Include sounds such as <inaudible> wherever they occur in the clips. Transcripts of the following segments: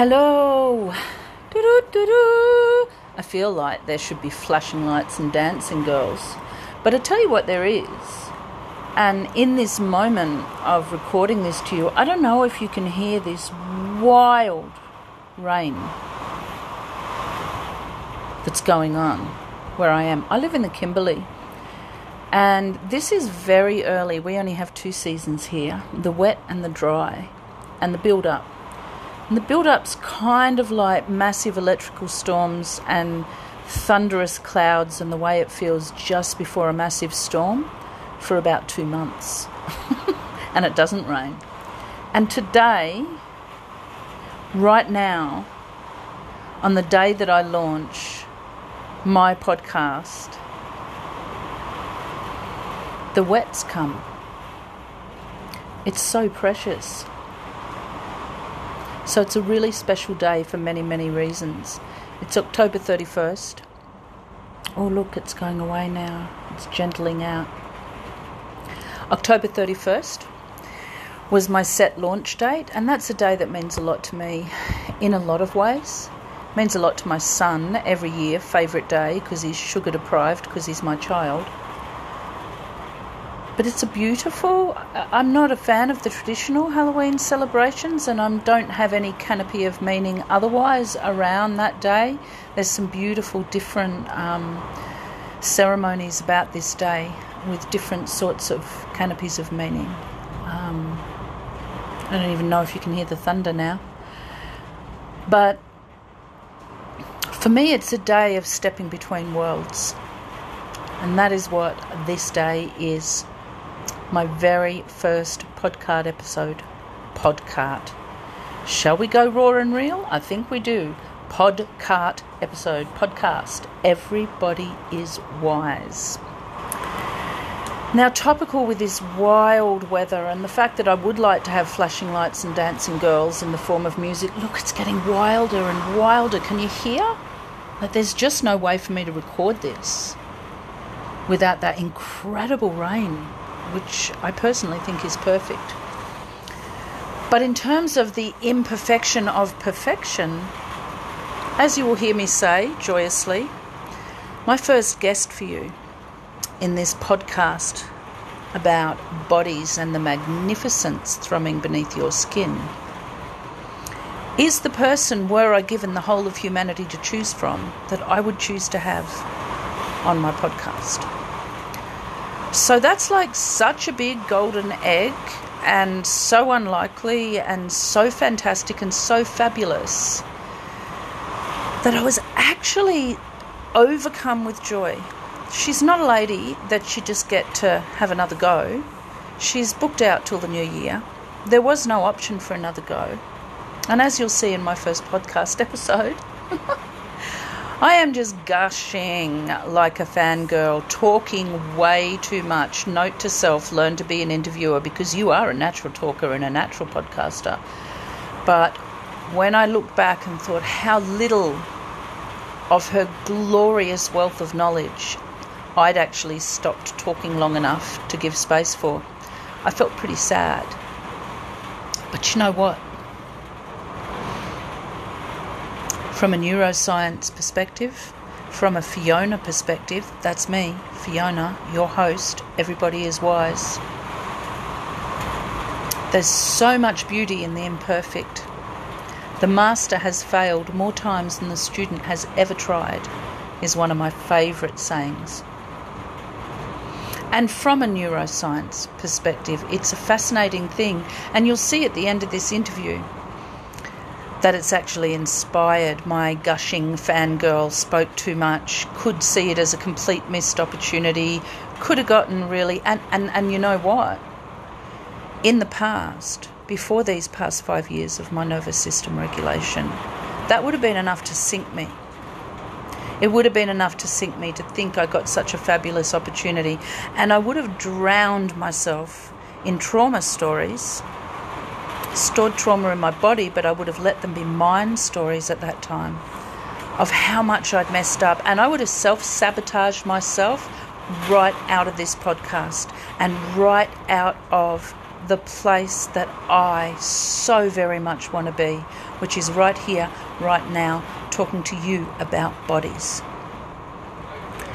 Hello. I feel like there should be flashing lights and dancing girls. But I tell you what, there is. And in this moment of recording this to you, I don't know if you can hear this wild rain that's going on where I am. I live in the Kimberley. And this is very early. We only have two seasons here the wet and the dry, and the build up. And the build up's kind of like massive electrical storms and thunderous clouds, and the way it feels just before a massive storm for about two months. <laughs> and it doesn't rain. And today, right now, on the day that I launch my podcast, the wets come. It's so precious. So it's a really special day for many, many reasons. It's October 31st. Oh, look, it's going away now. It's gentling out. October 31st was my set launch date, and that's a day that means a lot to me in a lot of ways. It means a lot to my son every year, favourite day, because he's sugar deprived, because he's my child. But it's a beautiful. I'm not a fan of the traditional Halloween celebrations, and I don't have any canopy of meaning otherwise around that day. There's some beautiful, different um, ceremonies about this day with different sorts of canopies of meaning. Um, I don't even know if you can hear the thunder now. But for me, it's a day of stepping between worlds. And that is what this day is. My very first podcast episode. Podcast. Shall we go raw and real? I think we do. Podcast episode. Podcast. Everybody is wise. Now, topical with this wild weather and the fact that I would like to have flashing lights and dancing girls in the form of music, look, it's getting wilder and wilder. Can you hear? Like, there's just no way for me to record this without that incredible rain, which I personally think is perfect. But in terms of the imperfection of perfection, as you will hear me say joyously, my first guest for you in this podcast about bodies and the magnificence thrumming beneath your skin is the person, were I given the whole of humanity to choose from, that I would choose to have on my podcast. So that's like such a big golden egg and so unlikely and so fantastic and so fabulous that I was actually overcome with joy she's not a lady that you just get to have another go. She's booked out till the new year. There was no option for another go. And as you'll see in my first podcast <laughs> episode, I am just gushing like a fangirl, talking way too much. Note to self learn to be an interviewer because you are a natural talker and a natural podcaster. But when I look back and thought how little of her glorious wealth of knowledge I'd actually stopped talking long enough to give space for. I felt pretty sad. But you know what? From a neuroscience perspective, from a Fiona perspective, that's me, Fiona, your host, everybody is wise. There's so much beauty in the imperfect. The master has failed more times than the student has ever tried, is one of my favourite sayings. And from a neuroscience perspective, it's a fascinating thing. And you'll see at the end of this interview that it's actually inspired. My gushing fangirl spoke too much, could see it as a complete missed opportunity, could have gotten really. And, and, and you know what? In the past, before these past five years of my nervous system regulation, that would have been enough to sink me. It would have been enough to sink me to think I got such a fabulous opportunity, and I would have drowned myself in trauma stories, stored trauma in my body, but I would have let them be mind stories at that time of how much I'd messed up, and I would have self sabotaged myself right out of this podcast and right out of the place that I so very much want to be, which is right here, right now, talking to you about bodies.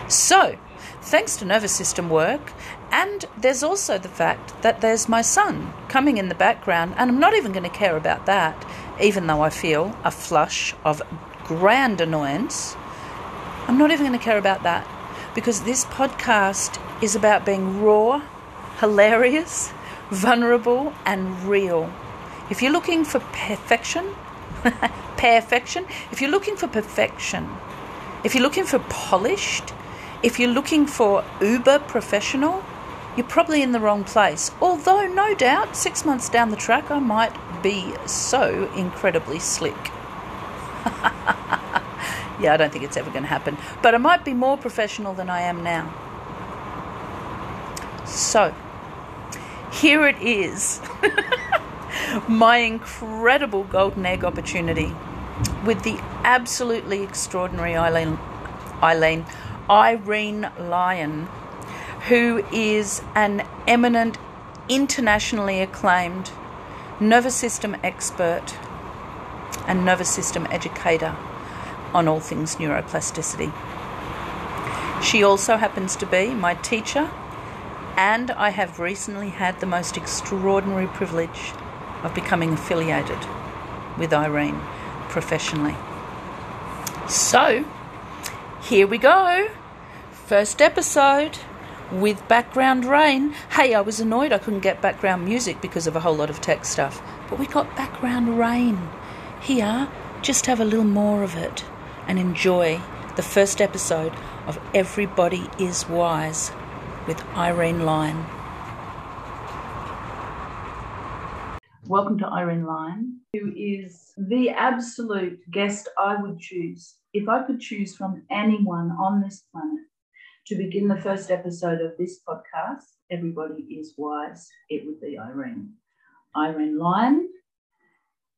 So, thanks to nervous system work, and there's also the fact that there's my son coming in the background, and I'm not even going to care about that, even though I feel a flush of grand annoyance. I'm not even going to care about that because this podcast is about being raw, hilarious, vulnerable, and real. If you're looking for perfection, <laughs> perfection, if you're looking for perfection, if you're looking for polished, if you're looking for uber professional, you're probably in the wrong place. Although, no doubt, six months down the track, I might be so incredibly slick. <laughs> yeah, I don't think it's ever going to happen. But I might be more professional than I am now. So, here it is <laughs> my incredible golden egg opportunity with the absolutely extraordinary Eileen, Eileen, Irene Lyon, who is an eminent, internationally acclaimed nervous system expert and nervous system educator on all things neuroplasticity. She also happens to be my teacher and I have recently had the most extraordinary privilege of becoming affiliated with Irene professionally. So, here we go. First episode with background rain. Hey, I was annoyed I couldn't get background music because of a whole lot of tech stuff, but we got background rain. Here, just have a little more of it and enjoy the first episode of Everybody is Wise with Irene Lyon. Welcome to Irene Lyon, who is the absolute guest I would choose. If I could choose from anyone on this planet to begin the first episode of this podcast, Everybody is Wise, it would be Irene. Irene Lyon,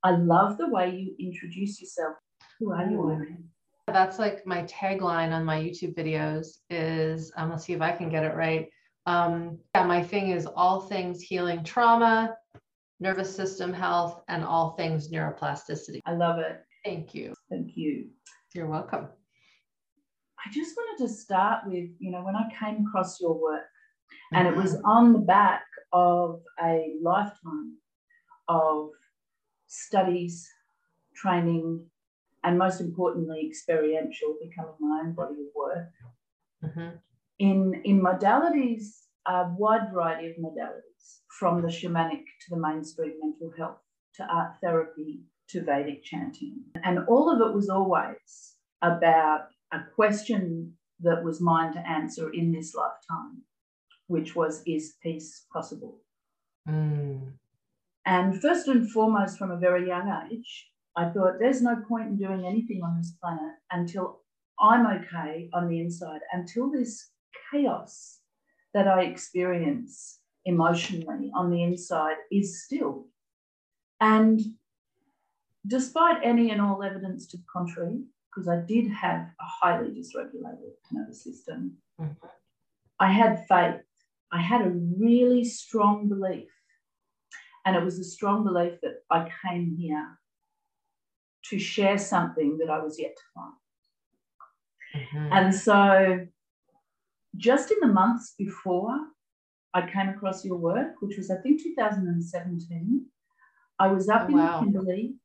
I love the way you introduce yourself. Who are you, Irene? That's like my tagline on my YouTube videos is um, let's see if I can get it right. Um, yeah, my thing is all things healing trauma, nervous system health, and all things neuroplasticity. I love it. Thank you. Thank you. You're welcome. I just wanted to start with, you know, when I came across your work, and it was mm-hmm. on the back of a lifetime of studies, training, and most importantly, experiential, becoming my own body of work. Mm-hmm. In, in modalities, a wide variety of modalities, from the shamanic to the mainstream mental health to art therapy to Vedic chanting. And all of it was always about a question that was mine to answer in this lifetime, which was Is peace possible? Mm. And first and foremost, from a very young age, I thought there's no point in doing anything on this planet until I'm okay on the inside, until this chaos that I experience emotionally on the inside is still. And despite any and all evidence to the contrary, because I did have a highly dysregulated nervous system, mm-hmm. I had faith. I had a really strong belief. And it was a strong belief that I came here to share something that I was yet to find. Mm-hmm. And so, just in the months before I came across your work, which was I think 2017, I was up oh, in wow. Kimberley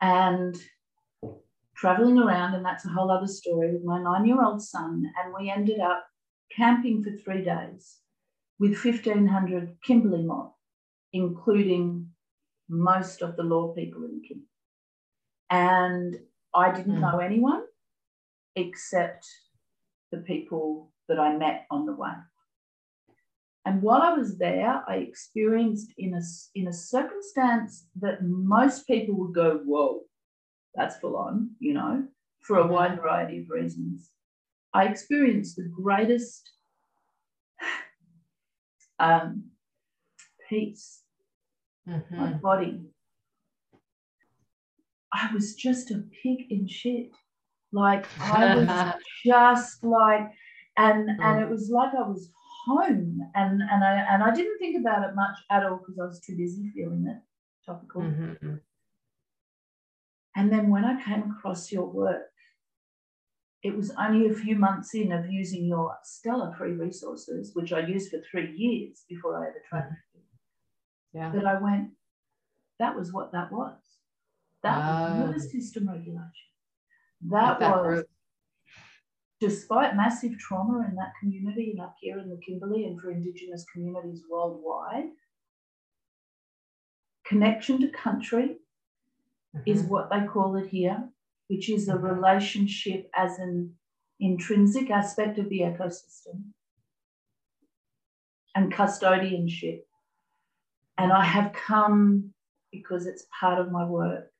and traveling around, and that's a whole other story with my nine year old son. And we ended up camping for three days with 1,500 Kimberley mob, including most of the law people in Kimberley. And I didn't mm. know anyone except the people that I met on the way. And while I was there, I experienced in a, in a circumstance that most people would go, whoa, that's full on, you know, for a wide variety of reasons. I experienced the greatest <sighs> um, peace mm-hmm. my body. I was just a pig in shit. Like I was <laughs> just like, and mm. and it was like I was home and and I and I didn't think about it much at all because I was too busy feeling it topical. Mm-hmm. And then when I came across your work, it was only a few months in of using your stellar free resources, which I used for three years before I ever tried. Mm-hmm. Yeah. That I went, that was what that was. That was nervous system regulation. That, that was, despite massive trauma in that community and up here in the Kimberley and for Indigenous communities worldwide, connection to country mm-hmm. is what they call it here, which is a mm-hmm. relationship as an intrinsic aspect of the ecosystem and custodianship. And I have come because it's part of my work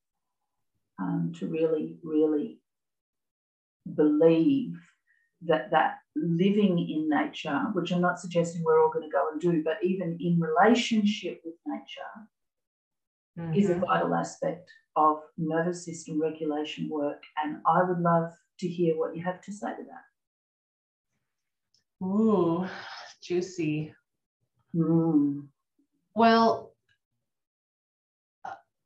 um, to really, really believe that that living in nature, which I'm not suggesting we're all going to go and do, but even in relationship with nature, mm-hmm. is a mm-hmm. vital aspect of nervous system regulation work. And I would love to hear what you have to say to that. Ooh, juicy. Mm. Well,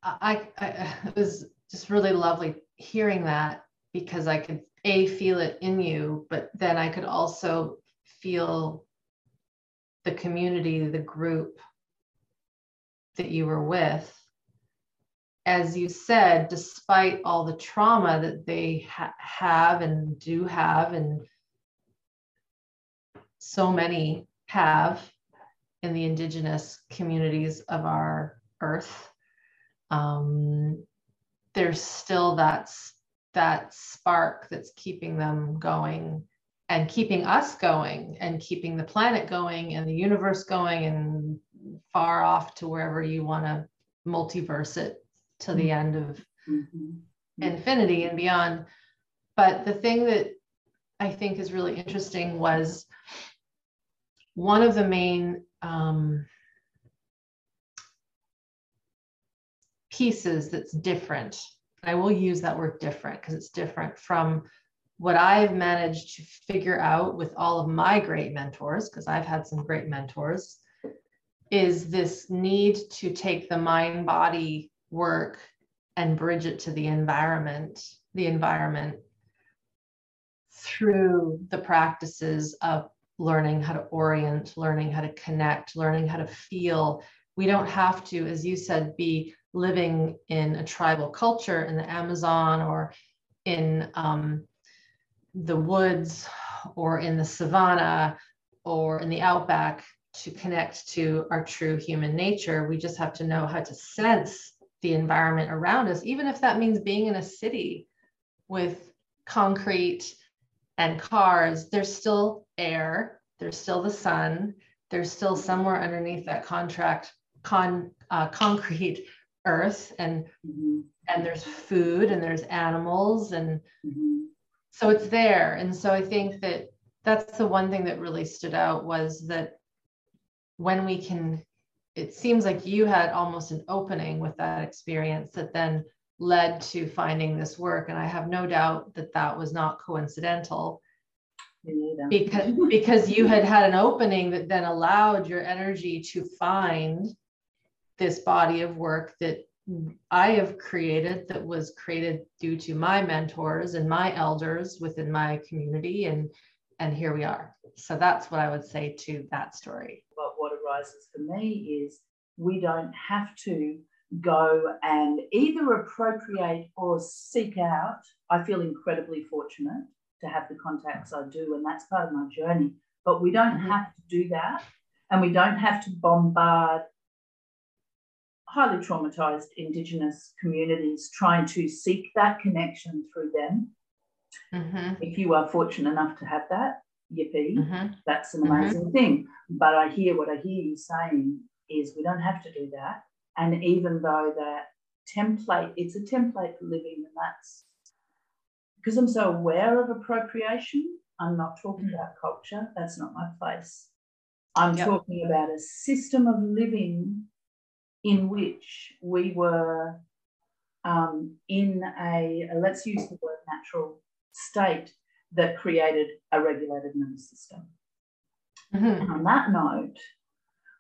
I, I, it was just really lovely hearing that because I could a feel it in you, but then I could also feel the community, the group that you were with. As you said, despite all the trauma that they ha- have and do have, and so many have in the indigenous communities of our earth, um, there's still that that spark that's keeping them going and keeping us going and keeping the planet going and the universe going and far off to wherever you want to multiverse it to the end of mm-hmm. infinity and beyond. But the thing that I think is really interesting was one of the main um, pieces that's different. I will use that word different because it's different from what I've managed to figure out with all of my great mentors, because I've had some great mentors, is this need to take the mind body work and bridge it to the environment, the environment through the practices of learning how to orient, learning how to connect, learning how to feel. We don't have to, as you said, be living in a tribal culture in the Amazon or in um, the woods or in the savannah or in the outback to connect to our true human nature. We just have to know how to sense the environment around us, even if that means being in a city with concrete and cars, there's still air, there's still the sun, there's still somewhere underneath that contract con uh, concrete earth and mm-hmm. and there's food and there's animals and mm-hmm. so it's there and so i think that that's the one thing that really stood out was that when we can it seems like you had almost an opening with that experience that then led to finding this work and i have no doubt that that was not coincidental because <laughs> because you had had an opening that then allowed your energy to find this body of work that I have created that was created due to my mentors and my elders within my community and and here we are. So that's what I would say to that story. But arises for me is we don't have to go and either appropriate or seek out. I feel incredibly fortunate to have the contacts I do, and that's part of my journey. But we don't mm-hmm. have to do that, and we don't have to bombard highly traumatized Indigenous communities trying to seek that connection through them. Mm-hmm. If you are fortunate enough to have that, yippee, mm-hmm. that's an amazing mm-hmm. thing. But I hear what I hear you saying is we don't have to do that. And even though that template, it's a template for living, and that's because I'm so aware of appropriation, I'm not talking mm. about culture. That's not my place. I'm yep. talking about a system of living in which we were um, in a, let's use the word natural state that created a regulated nervous system. Mm-hmm. on that note,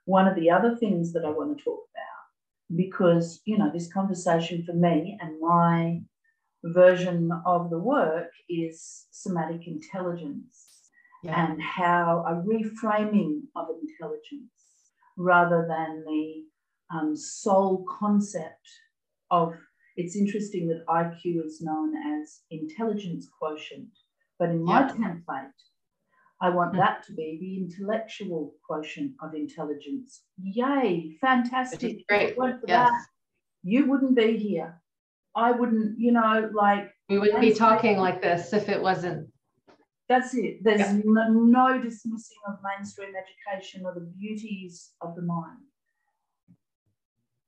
one of the other things that I want to talk about, because, you know, this conversation for me and my version of the work is somatic intelligence yeah. and how a reframing of intelligence rather than the um, sole concept of it's interesting that IQ is known as intelligence quotient, but in my template, I want mm. that to be the intellectual quotient of intelligence. Yay, fantastic. Great. For yes. that, you wouldn't be here. I wouldn't, you know, like. We wouldn't be talking like this if it wasn't. That's it. There's yeah. no, no dismissing of mainstream education or the beauties of the mind.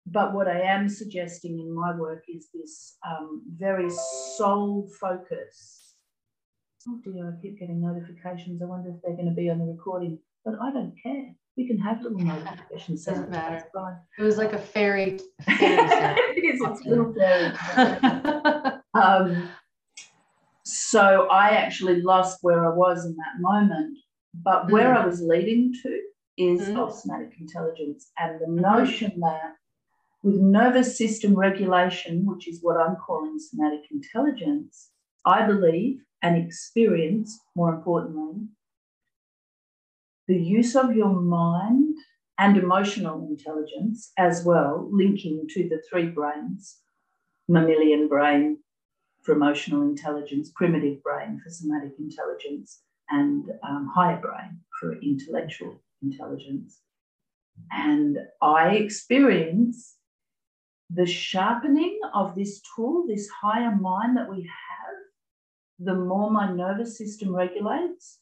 But what I am suggesting in my work is this um, very soul focus oh dear, I keep getting notifications. I wonder if they're going to be on the recording. But I don't care. We can have little <laughs> notifications. Doesn't matter. It was like a fairy. <laughs> fairy it is. It's a little fairy. <laughs> um, so I actually lost where I was in that moment. But where mm. I was leading to is mm. somatic intelligence and the mm-hmm. notion that with nervous system regulation, which is what I'm calling somatic intelligence, I believe and experience, more importantly, the use of your mind and emotional intelligence as well, linking to the three brains mammalian brain for emotional intelligence, primitive brain for somatic intelligence, and um, higher brain for intellectual intelligence. And I experience the sharpening of this tool, this higher mind that we have the more my nervous system regulates.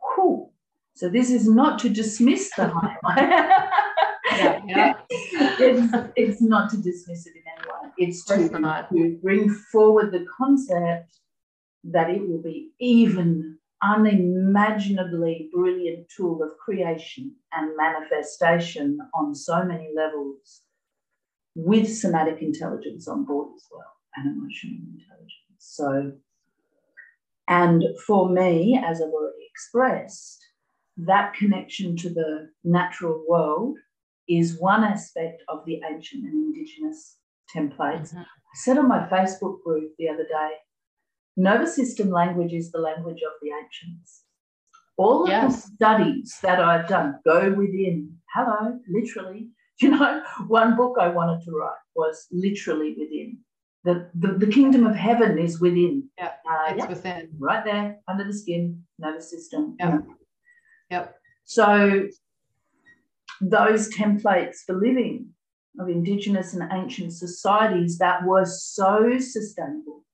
Whew. So this is not to dismiss the high <laughs> yeah, yeah. it's, it's not to dismiss it in any way. It's to, to bring forward the concept that it will be even unimaginably brilliant tool of creation and manifestation on so many levels with somatic intelligence on board as well and emotional intelligence. So and for me, as I've already expressed, that connection to the natural world is one aspect of the ancient and indigenous templates. Mm-hmm. I said on my Facebook group the other day, nervous system language is the language of the ancients. All of yes. the studies that I've done go within, hello, literally. <laughs> You know, one book I wanted to write was literally within the, the, the kingdom of heaven is within. Yeah, uh, it's yeah, within. Right there, under the skin, nervous system. Yep. Yep. So those templates for living of indigenous and ancient societies that were so sustainable,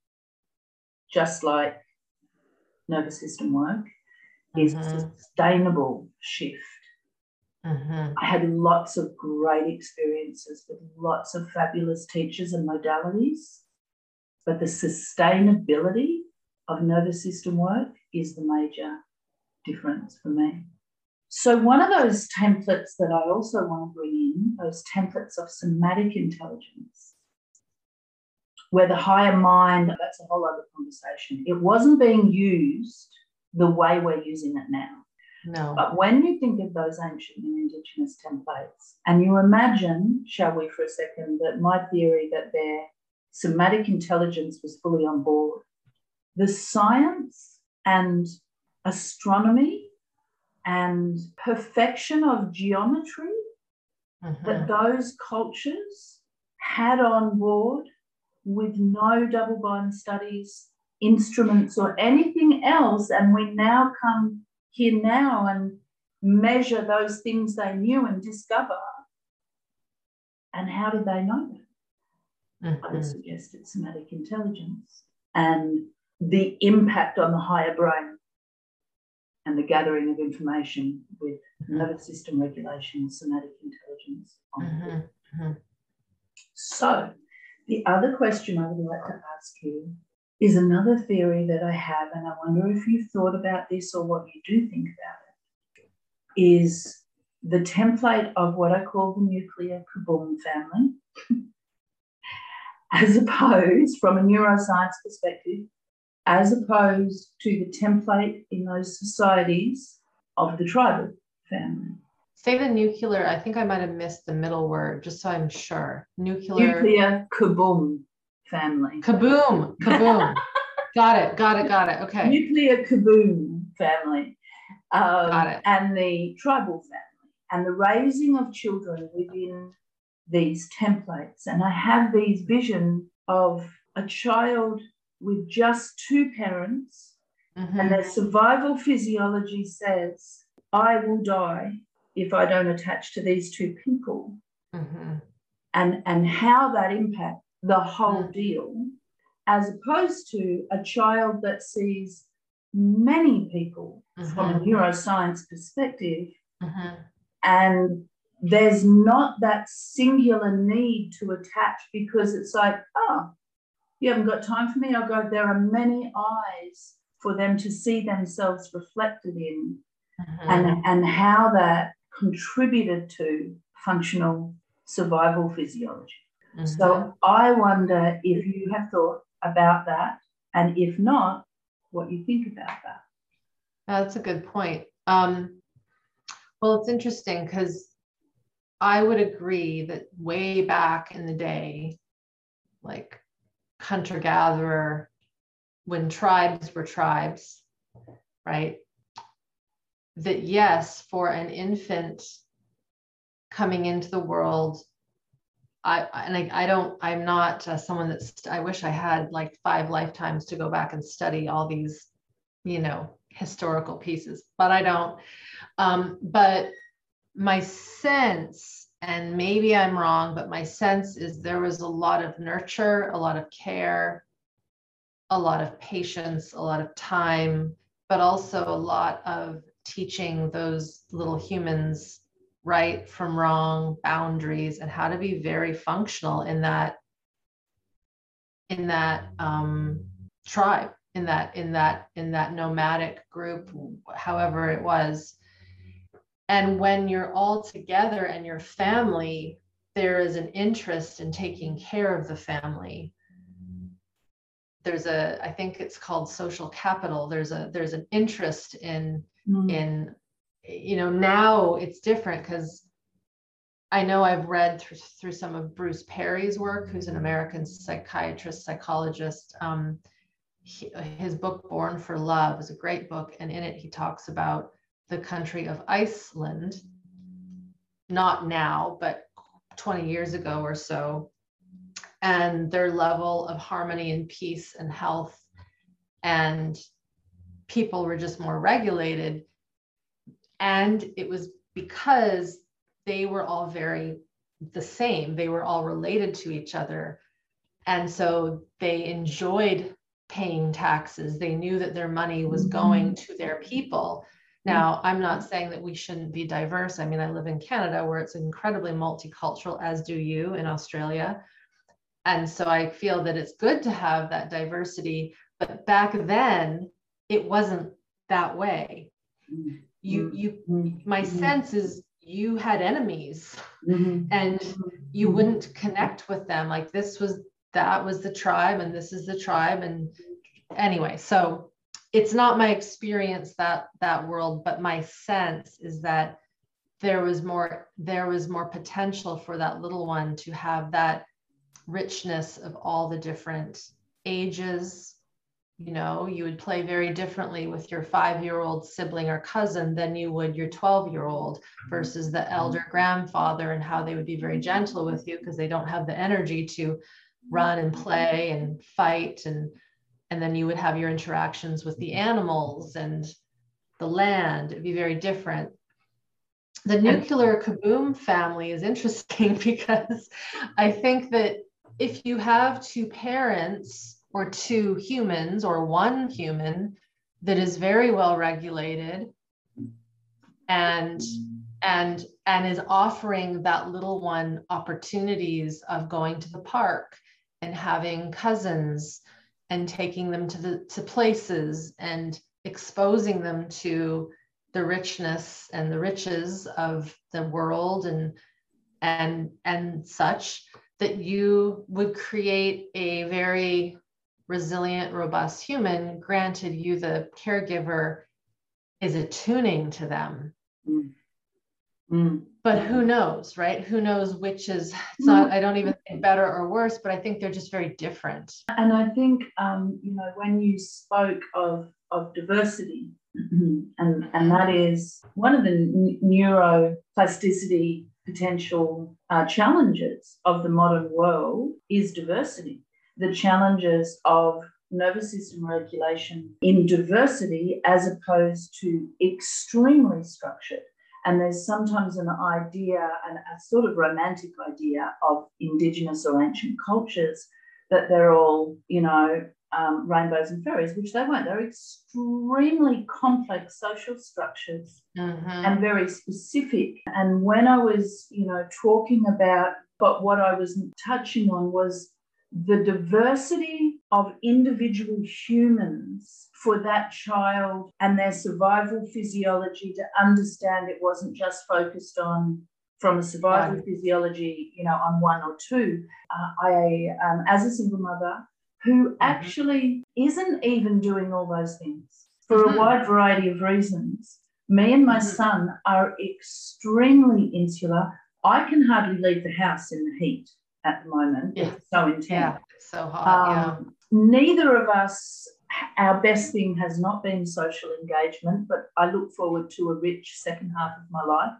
just like nervous system work, mm-hmm. is a sustainable shift Mm-hmm. I had lots of great experiences with lots of fabulous teachers and modalities, but the sustainability of nervous system work is the major difference for me. So, one of those templates that I also want to bring in, those templates of somatic intelligence, where the higher mind, that's a whole other conversation. It wasn't being used the way we're using it now. No. But when you think of those ancient and indigenous templates, and you imagine, shall we, for a second, that my theory that their somatic intelligence was fully on board, the science and astronomy and perfection of geometry mm-hmm. that those cultures had on board with no double blind studies, instruments, or anything else. And we now come here now and measure those things they knew and discover. And how did they know that? Mm-hmm. I would suggest it's somatic intelligence and the impact on the higher brain and the gathering of information with mm-hmm. nervous system regulation, and somatic intelligence. Mm-hmm. mm-hmm. So, the other question I would like to ask you is another theory that I have, and I wonder if you've thought about this or what you do think about it, is the template of what I call the nuclear kaboom family, <laughs> as opposed, from a neuroscience perspective, as opposed to the template in those societies of the tribal family. Say the nuclear, I think I might have missed the middle word, just so I'm sure. Nuclear. Nuclear kaboom family. Kaboom. Kaboom. <laughs> got it. Got it. Got it. Okay. Nuclear kaboom family. Um, Got it. And the tribal family and the raising of children within these templates. And I have these vision of a child with just two parents, Mhm. and their survival physiology says, I will die if I don't attach to these two people, Mhm. and, and how that impacts the whole Mm. deal, as opposed to a child that sees many people from a Mhm. neuroscience perspective Mhm. and there's not that singular need to attach because it's like, oh, you haven't got time for me. I'll go, there are many eyes for them to see themselves reflected in Mhm. and, and how that contributed to functional survival physiology. Mhm. So I wonder if you have thought about that, and if not, what you think about that. That's a good point. Um, well, it's interesting because I would agree that way back in the day, like hunter gatherer, when tribes were tribes, right? That yes, for an infant coming into the world, I and I, I don't I'm not uh, someone that's I wish I had like five lifetimes to go back and study all these you know historical pieces but i don't. Um, but my sense and maybe i'm wrong but my sense is there was a lot of nurture a lot of care a lot of patience a lot of time but also a lot of teaching those little humans right from wrong boundaries and how to be very functional in that in that um, tribe in that in that in that nomadic group however it was. And when you're all together and your family there is an interest in taking care of the family. There's a i think it's called social capital. There's a there's an interest in in you know now it's different because I know I've read through, through some of Bruce Perry's work, who's an American psychiatrist, psychologist. Um, he, his book, Born for Love, is a great book. And in it, he talks about the country of Iceland, not now, but 20 years ago or so, and their level of harmony and peace and health. And people were just more regulated. And it was because they were all very the same. They were all related to each other. And so they enjoyed paying taxes. They knew that their money was mm-hmm. going to their people. Now, mm-hmm. I'm not saying that we shouldn't be diverse. I mean, I live in Canada where it's incredibly multicultural, as do you in Australia. And so I feel that it's good to have that diversity. But back then, it wasn't that way. Mm-hmm. You, mm-hmm. you, mm-hmm. my sense is you had enemies Mm-hmm. and mm-hmm. you wouldn't connect with them. Like this was that was the tribe and this is the tribe and anyway so it's not my experience that that world but my sense is that there was more there was more potential for that little one to have that richness of all the different ages you know you would play very differently with your 5 year old sibling or cousin than you would your 12 year old mm-hmm. versus the mm-hmm. elder grandfather and how they would be very gentle with you because they don't have the energy to run and play and fight and and then you would have your interactions with the mm-hmm. animals and the land. It'd be very different. The nuclear kaboom family is interesting <laughs> because i think that if you have two parents or two humans or one human that is very well regulated and and and is offering that little one opportunities of going to the park and having cousins and taking them to the to places and exposing them to the richness and the riches of the world and and and such that you would create a very resilient robust human granted you the caregiver is attuning to them Mm. Mm. But who knows, right? Who knows which is, it's not, I don't even think better or worse, but I think they're just very different. And I think, um, you know, when you spoke of, of diversity, and, and that is one of the neuroplasticity potential uh, challenges of the modern world is diversity. The challenges of nervous system regulation in diversity as opposed to extremely structured. And there's sometimes an idea, and a sort of romantic idea of indigenous or ancient cultures that they're all, you know, um, rainbows and fairies, which they weren't. They're extremely complex social structures mm-hmm. and very specific. And when I was, you know, talking about, but what I was touching on was the diversity of individual humans for that child and their survival physiology to understand it wasn't just focused on from a survival right. physiology, you know, on one or two. Uh, I, um, as a single mother, who mm-hmm. actually isn't even doing all those things for mm-hmm. a wide variety of reasons. Me and my mm-hmm. son are extremely insular. I can hardly leave the house in the heat at the moment. Yeah. It's so intense. Yeah, so hot. Um, yeah. Neither of us, our best thing has not been social engagement, but I look forward to a rich second half of my life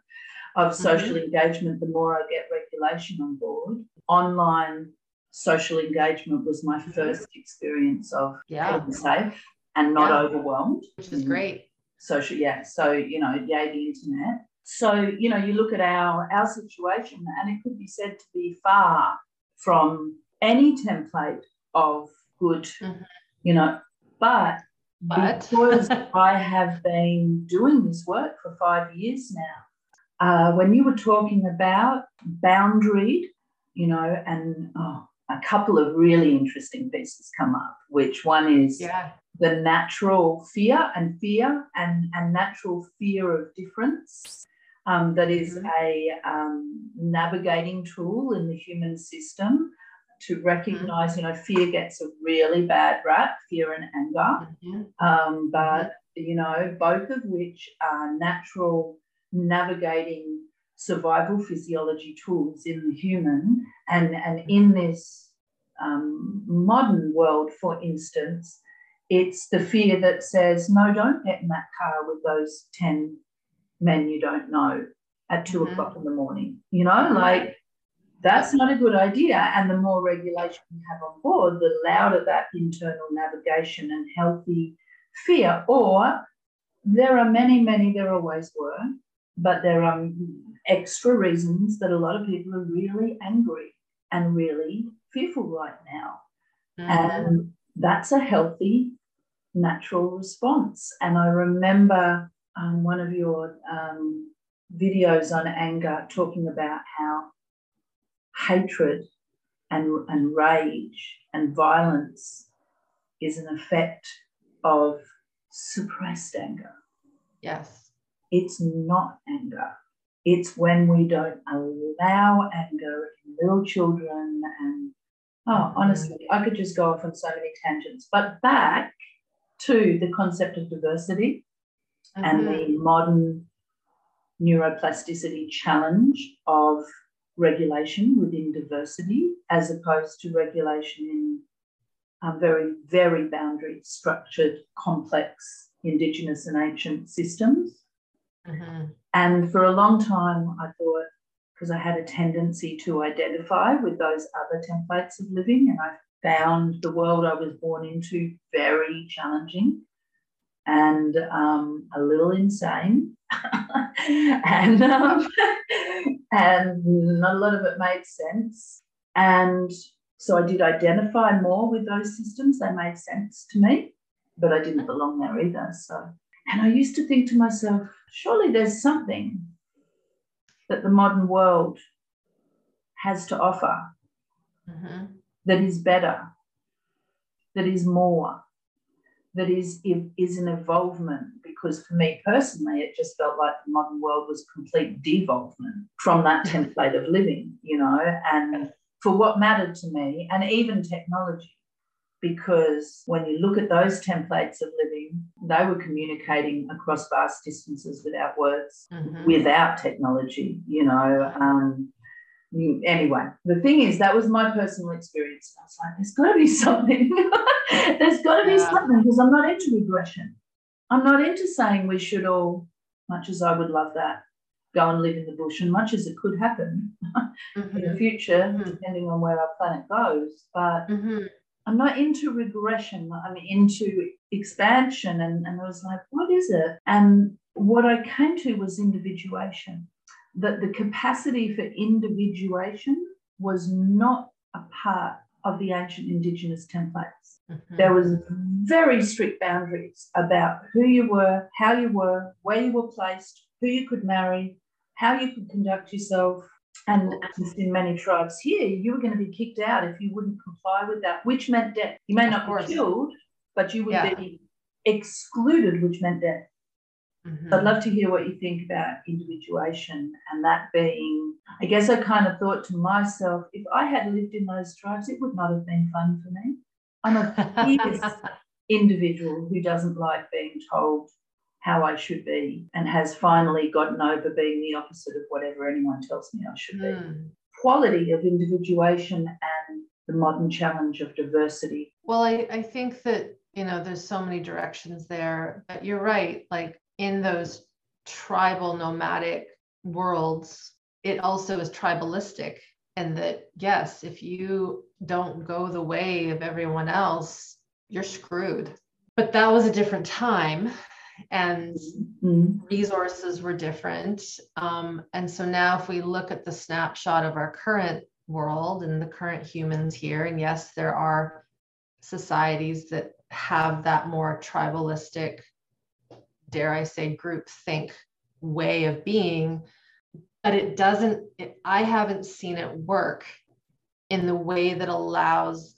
of mm-hmm. social mm-hmm. engagement the more I get regulation on board. Online social engagement was my mm-hmm. first experience of yeah. being safe and not yeah. overwhelmed. Which is great. Social, yeah. So, you know, yay, the internet. So, you know, you look at our our situation and it could be said to be far from any template of good, mm-hmm. you know, but, but. because <laughs> I have been doing this work for five years now, uh, when you were talking about boundary, you know, and oh, a couple of really interesting pieces come up, which one is yeah. the natural fear and fear and, and natural fear of difference. Um, that is mm-hmm. a um, navigating tool in the human system to recognize, mm-hmm. you know, fear gets a really bad rap, fear and anger. Mm-hmm. Um, but, you know, both of which are natural navigating survival physiology tools in the human. And, and in this um, modern world, for instance, it's the fear that says, no, don't get in that car with those 10 men you don't know at 2 mm-hmm. o'clock in the morning. You know, like that's not a good idea. And the more regulation you have on board, the louder that internal navigation and healthy fear. Or there are many, many, there always were, but there are extra reasons that a lot of people are really angry and really fearful right now. Mm-hmm. And that's a healthy, natural response. And I remember um, one of your um, videos on anger talking about how hatred and, and rage and violence is an effect of suppressed anger. Yes. It's not anger. It's when we don't allow anger in little children and oh, honestly, I could just go off on so many tangents. But back to the concept of diversity mm-hmm. and the modern neuroplasticity challenge of regulation within diversity as opposed to regulation in um, very, very boundary structured, complex Indigenous and ancient systems. Mm-hmm. And for a long time, I thought, because I had a tendency to identify with those other templates of living, and I found the world I was born into very challenging and um, a little insane. <laughs> and um, and not a lot of it made sense. And so I did identify more with those systems. They made sense to me, but I didn't belong there either. So, and I used to think to myself, surely there's something that the modern world has to offer mm-hmm. that is better, that is more, that is, is an evolvement. Because for me personally, it just felt like the modern world was complete devolvement from that template of living, you know, and for what mattered to me, and even technology. because when you look at those templates of living, they were communicating across vast distances without words, mm-hmm. without technology, you know. Um, anyway, the thing is, that was my personal experience. I was like, there's got to be something. <laughs> there's got to be yeah. something because I'm not into regression. I'm not into saying we should all, much as I would love that, go and live in the bush, and much as it could happen mm-hmm. <laughs> in the future, mm-hmm. depending on where our planet goes. But mm-hmm. I'm not into regression. I'm into expansion. And, and I was like, what is it? And what I came to was individuation, that the capacity for individuation was not a part of the ancient indigenous templates. Mm-hmm. There was very strict boundaries about who you were, how you were, where you were placed, who you could marry, how you could conduct yourself, and in many tribes here, you were going to be kicked out if you wouldn't comply with that, which meant death. You may not be killed, but you would yeah. be excluded, which meant death. Mm-hmm. I'd love to hear what you think about individuation and that being, I guess I kind of thought to myself, if I had lived in those tribes, it would not have been fun for me. I'm a fierce <laughs> individual who doesn't like being told how I should be and has finally gotten over being the opposite of whatever anyone tells me I should mm. be. Hmm. Quality of individuation and the modern challenge of diversity. Well, I, I think that, you know, there's so many directions there, but you're right. Like in those tribal nomadic worlds, it also is tribalistic. And that, yes, if you don't go the way of everyone else, you're screwed. But that was a different time and mm-hmm. resources were different. Um, and so now, if we look at the snapshot of our current world and the current humans here, and yes, there are societies that have that more tribalistic, dare I say, group think way of being, but it doesn't, it, I haven't seen it work in the way that allows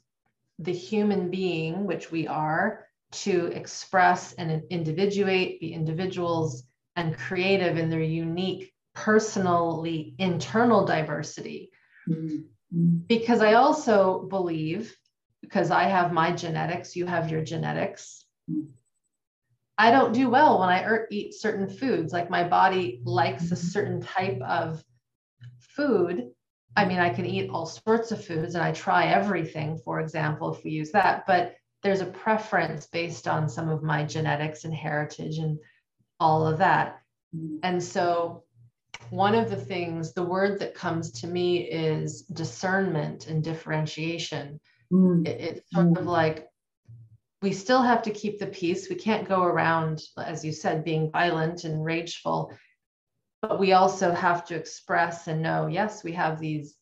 the human being, which we are, to express and individuate, be individuals and creative in their unique, personally internal diversity. Mm-hmm. Because I also believe, because I have my genetics, you have your genetics. I don't do well when I eat certain foods. Like my body likes a certain type of food. I mean, I can eat all sorts of foods and I try everything, for example, if we use that. But there's a preference based on some of my genetics and heritage and all of that. Mm. And so, one of the things, the word that comes to me is discernment and differentiation. Mm. It, it's sort mm. of like we still have to keep the peace. We can't go around, as you said, being violent and rageful, but we also have to express and know yes, we have these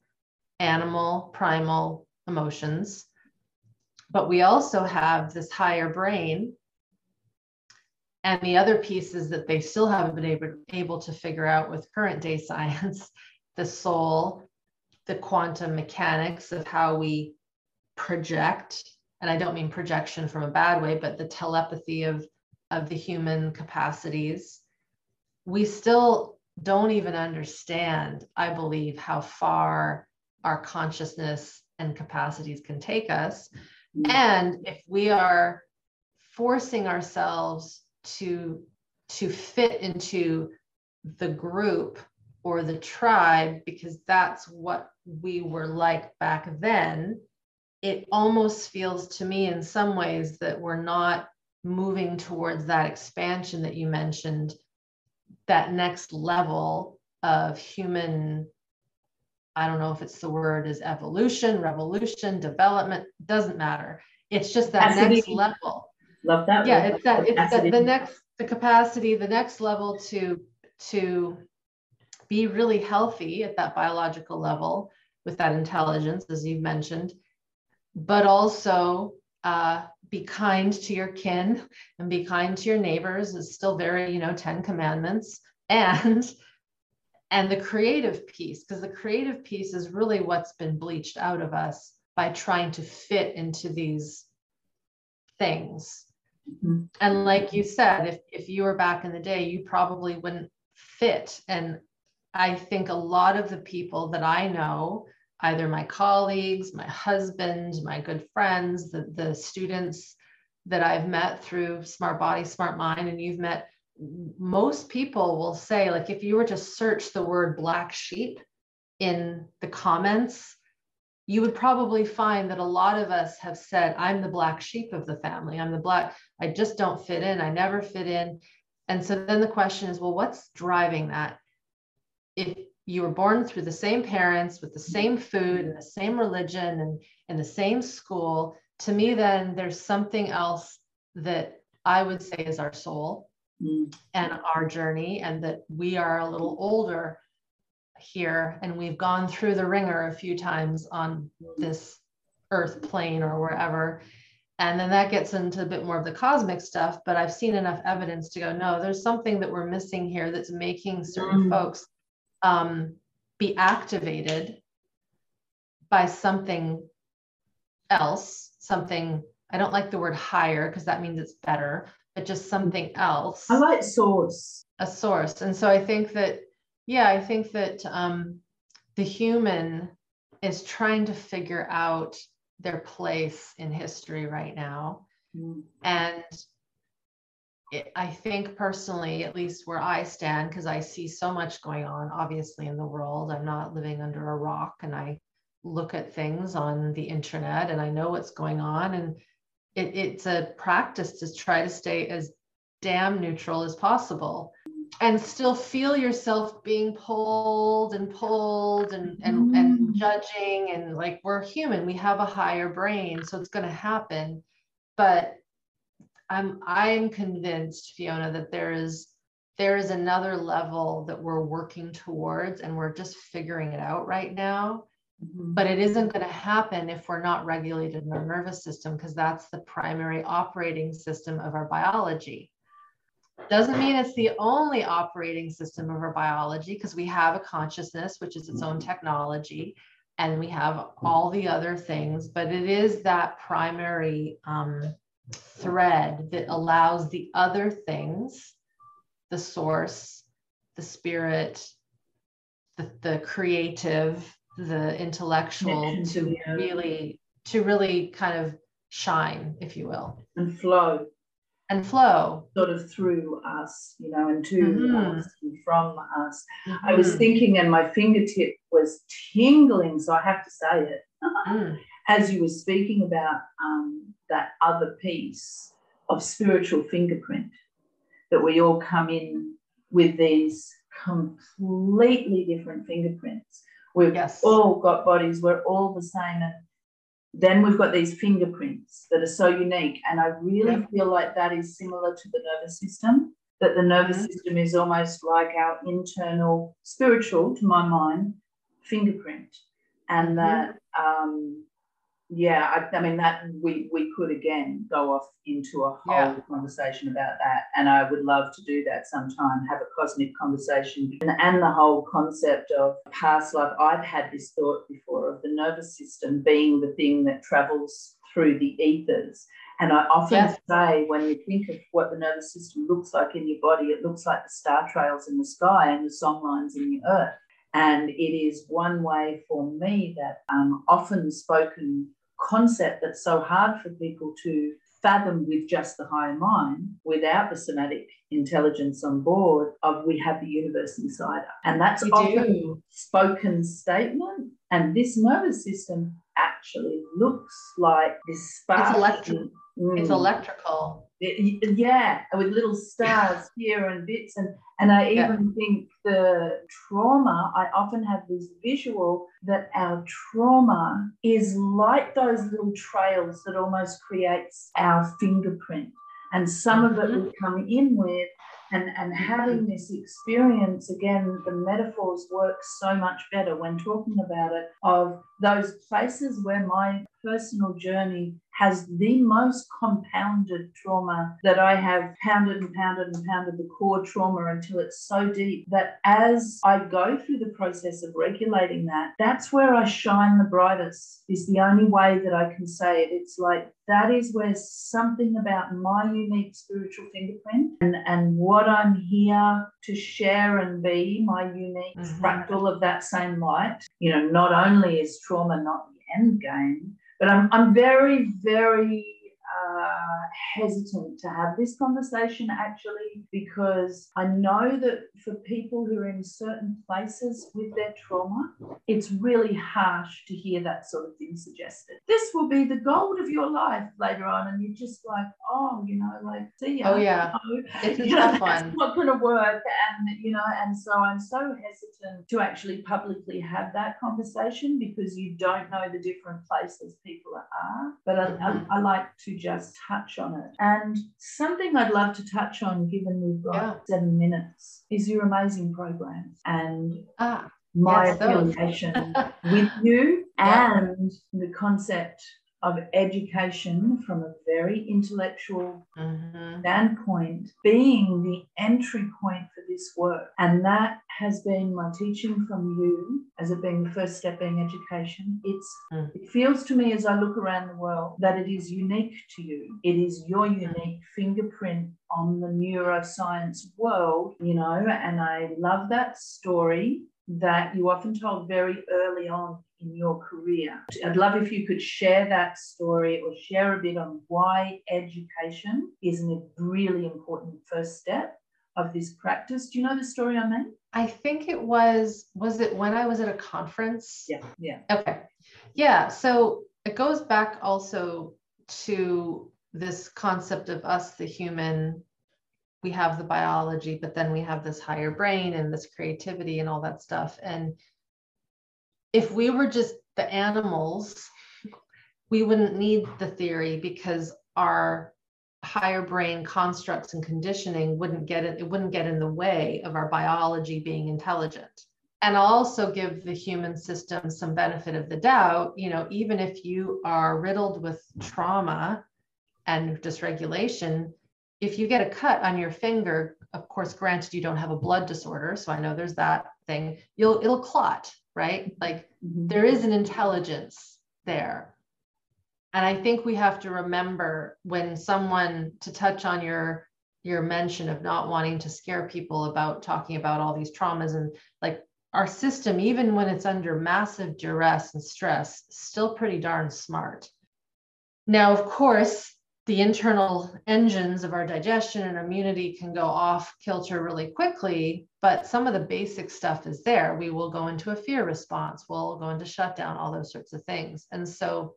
animal, primal emotions but we also have this higher brain and the other pieces that they still haven't been able, able to figure out with current day <laughs> science the soul the quantum mechanics of how we project and i don't mean projection from a bad way but the telepathy of of the human capacities we still don't even understand i believe how far our consciousness and capacities can take us Mm-hmm. And if we are forcing ourselves to to fit into the group or the tribe because that's what we were like back then it almost feels to me in some ways that we're not moving towards that expansion that you mentioned that next level of human I don't know if it's the word is evolution, revolution, development, doesn't matter. It's just that next level. Love that. Yeah, it's that it's that the next the capacity, the next level to to be really healthy at that biological level with that intelligence, as you've mentioned, but also uh, be kind to your kin and be kind to your neighbors is still very, you know, 10 commandments. <laughs> And and the creative piece, because the creative piece is really what's been bleached out of us by trying to fit into these things. Mm-hmm. And like you said, if, if you were back in the day, you probably wouldn't fit. And I think a lot of the people that I know either my colleagues, my husband, my good friends, the, the students that I've met through Smart Body, Smart Mind, and you've met, most people will say, like, if you were to search the word black sheep in the comments, you would probably find that a lot of us have said, I'm the black sheep of the family. I'm the black, I just don't fit in. I never fit in. And so then the question is, well, what's driving that? If you were born through the same parents with the same food and the same religion and in the same school, to me, then there's something else that I would say is our soul mm. and our journey, and that we are a little older here and we've gone through the ringer a few times on this earth plane or wherever. And then that gets into a bit more of the cosmic stuff, but I've seen enough evidence to go, no, there's something that we're missing here that's making certain mm. folks um, be activated by something else, something, I don't like the word higher because that means it's better, but just something else. I like source. A source. And so I think that, yeah, I think that um, the human is trying to figure out their place in history right now. Mm. And it, I think personally, at least where I stand, because I see so much going on, obviously, in the world. I'm not living under a rock and I look at things on the internet and I know what's going on. And it, it's a practice to try to stay as damn neutral as possible and still feel yourself being pulled and pulled and, and, and mm. judging. And like we're human, we have a higher brain, so it's going to happen. But I'm I'm convinced, Fiona, that there is there is another level that we're working towards and we're just figuring it out right now. Mm-hmm. But it isn't going to happen if we're not regulated in our nervous system because that's the primary operating system of our biology. Doesn't mean it's the only operating system of our biology because we have a consciousness, which is its own mm-hmm. technology, and we have all the other things, but it is that primary um, thread that allows the other things, the source, the spirit, the, the creative, the intellectual to really to really kind of shine, if you will. And flow. And flow. Sort of through us, you know, and to mm-hmm. us and from us. Mm-hmm. I was mm-hmm. thinking and my fingertip was tingling, so I have to say it. mm. As you were speaking about um, that other piece of spiritual fingerprint, that we all come in with these completely different fingerprints We've yes. all got bodies, we're all the same. And then we've got these fingerprints that are so unique. And I really yeah. feel like that is similar to the nervous system, that the nervous mm-hmm. system is almost like our internal, spiritual, to my mind, fingerprint. And mm-hmm. that um, yeah, I, I, mean that we we could again go off into a whole yeah. conversation about that, and I would love to do that sometime. Have a cosmic conversation, and, and the whole concept of past life. I've had this thought before of the nervous system being the thing that travels through the ethers. And I often yes. say, when you think of what the nervous system looks like in your body, it looks like the star trails in the sky and the song lines in the earth. And it is one way for me that um, often spoken concept that's so hard for people to fathom with just the higher mind without the somatic intelligence on board of we have the universe inside us. And that's we often do. spoken statement. And this nervous system actually looks like this spark. It's, electric. Mm. it's electrical yeah, with little stars <laughs> here and bits. And, and I even yeah. think the trauma, I often have this visual that our trauma is like those little trails that almost creates our fingerprint. And some mm-hmm. of it mm-hmm. come in with and, and having this experience again the metaphors work so much better when talking about it of those places where my personal journey has the most compounded trauma that I have pounded and pounded and pounded the core trauma until it's so deep that as I go through the process of regulating that, that's where I shine the brightest, is the only way that I can say it. It's like that is where something about my unique spiritual fingerprint and, and what I'm here to share and be, my unique mm-hmm. fractal of that same light, you know, not only is trauma not the end game. But I'm, I'm very, very uh, hesitant to have this conversation actually because I know that for people who are in certain places with their trauma, it's really harsh to hear that sort of thing suggested. This will be the gold of your life later on, and you're just like, oh, you know, like, see ya. Oh, yeah. <laughs> You know, it's tough <laughs> know, one. not going to work. And, you know, and so I'm so hesitant to actually publicly have that conversation because you don't know the different places people are. But I. I, I like to just touch on it. And something I'd love to touch on, given we've got yeah. seven minutes, is your amazing programs and ah, my yes, affiliation <laughs> with you yeah. and the concept of education from a very intellectual mm-hmm. standpoint being the entry point for this work. And that has been my teaching from you as it being the first step being education. It's mm. it feels to me as I look around the world that it is unique to you. It is your unique fingerprint on the neuroscience world, you know, and I love that story that you often told very early on in your career. I'd love if you could share that story or share a bit on why education is a really important first step of this practice. Do you know the story I mean? I think it was, was it when I was at a conference? Yeah, yeah. Okay. Yeah. So it goes back also to this concept of us, the human. We have the biology, but then we have this higher brain and this creativity and all that stuff. And if we were just the animals, we wouldn't need the theory because our higher brain constructs and conditioning wouldn't get it, it wouldn't get in the way of our biology being intelligent. And I'll also give the human system some benefit of the doubt, you know, even if you are riddled with trauma and dysregulation, if you get a cut on your finger, of course, granted you don't have a blood disorder, so I know there's that thing, you'll it'll clot right? Like mm-hmm. there is an intelligence there. And I think we have to remember when someone to touch on your your mention of not wanting to scare people about talking about all these traumas and like our system even when it's under massive duress and stress still pretty darn smart. Now of course the internal engines of our digestion and immunity can go off kilter really quickly, but some of the basic stuff is there. We will go into a fear response, we'll go into shutdown, all those sorts of things. And so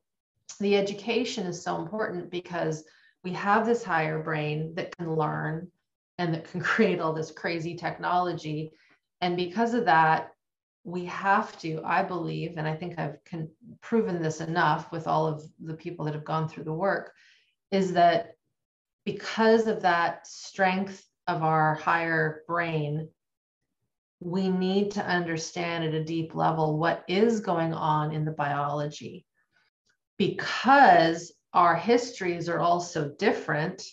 the education is so important because we have this higher brain that can learn and that can <laughs> create all this crazy technology. And because of that, we have to, I believe, and I think I've proven this enough with all of the people that have gone through the work, is that because of that strength of our higher brain, we need to understand at a deep level what is going on in the biology. Because our histories are also different,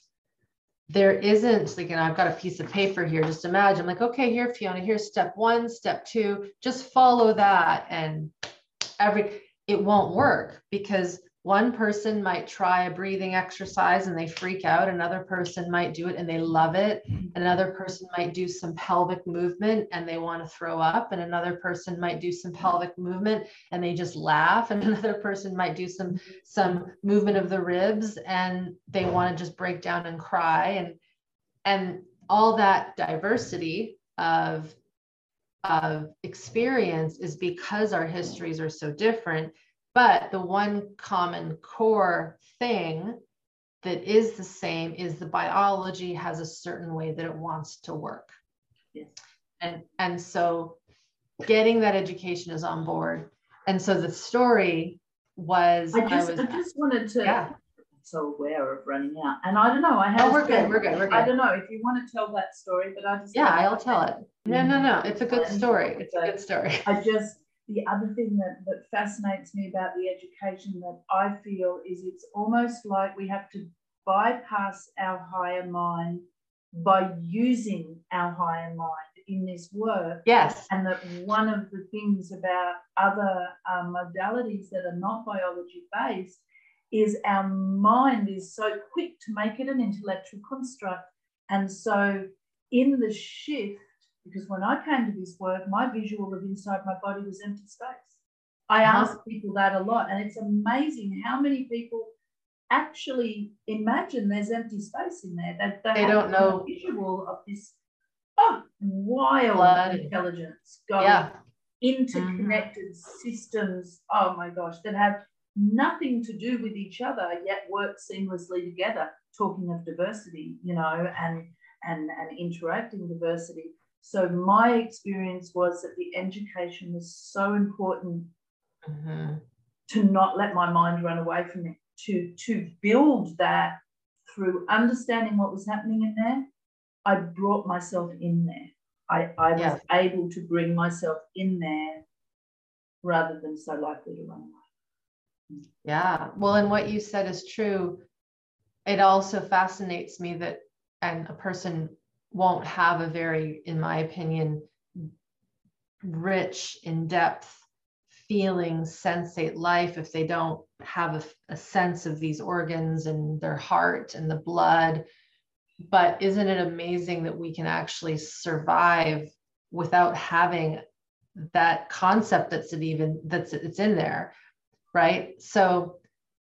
there isn't like, and I've got a piece of paper here. Just imagine, like, okay, here, Fiona, here's step one, step two, just follow that. And every, it won't work because one person might try a breathing exercise and they freak out. Another person might do it and they love it. Mm-hmm. another person might do some pelvic movement and they want to throw up. And another person might do some pelvic movement and they just laugh. And <laughs> another person might do some some movement of the ribs and they want to just break down and cry. And and all that diversity of of experience is because our histories are so different but the one common core thing that is the same is the biology has a certain way that it wants to work. Yes. And, and so getting that education is on board. And so the story was I just, I, was, I just wanted to yeah. so aware of running out. And I don't know, I oh, have oh, we're good, we're good, we're good. I don't know if you want to tell that story, but I just Yeah, I'll tell it. No, no, no. It's a good story. It's a good story. I just the other thing that, that fascinates me about the education that I feel is it's almost like we have to bypass our higher mind by using our higher mind in this work. Yes. And that one of the things about other um, modalities that are not biology based is our mind is so quick to make it an intellectual construct. And so in the shift, because when I came to this work, my visual of inside my body was empty space. I uh-huh. ask people that a lot, and it's amazing how many people actually imagine there's empty space in there. That they, they don't know visual of this oh, wild Blood. intelligence going yeah. interconnected mm-hmm. systems. Oh my gosh, that have nothing to do with each other yet work seamlessly together. Talking of diversity, you know, and and and interacting diversity. So my experience was that the education was so important mm-hmm. to not let my mind run away from it, to, to build that through understanding what was happening in there. I brought myself in there. I, I was yeah. able to bring myself in there rather than so likely to run away. Yeah. Well, and what you said is true. It also fascinates me that, and a person won't have a very, in my opinion, rich, in depth feeling sensate life if they don't have a, a, sense of these organs and their heart and the blood. But isn't it amazing that we can actually survive without having that concept that's it even that's it's in there right? So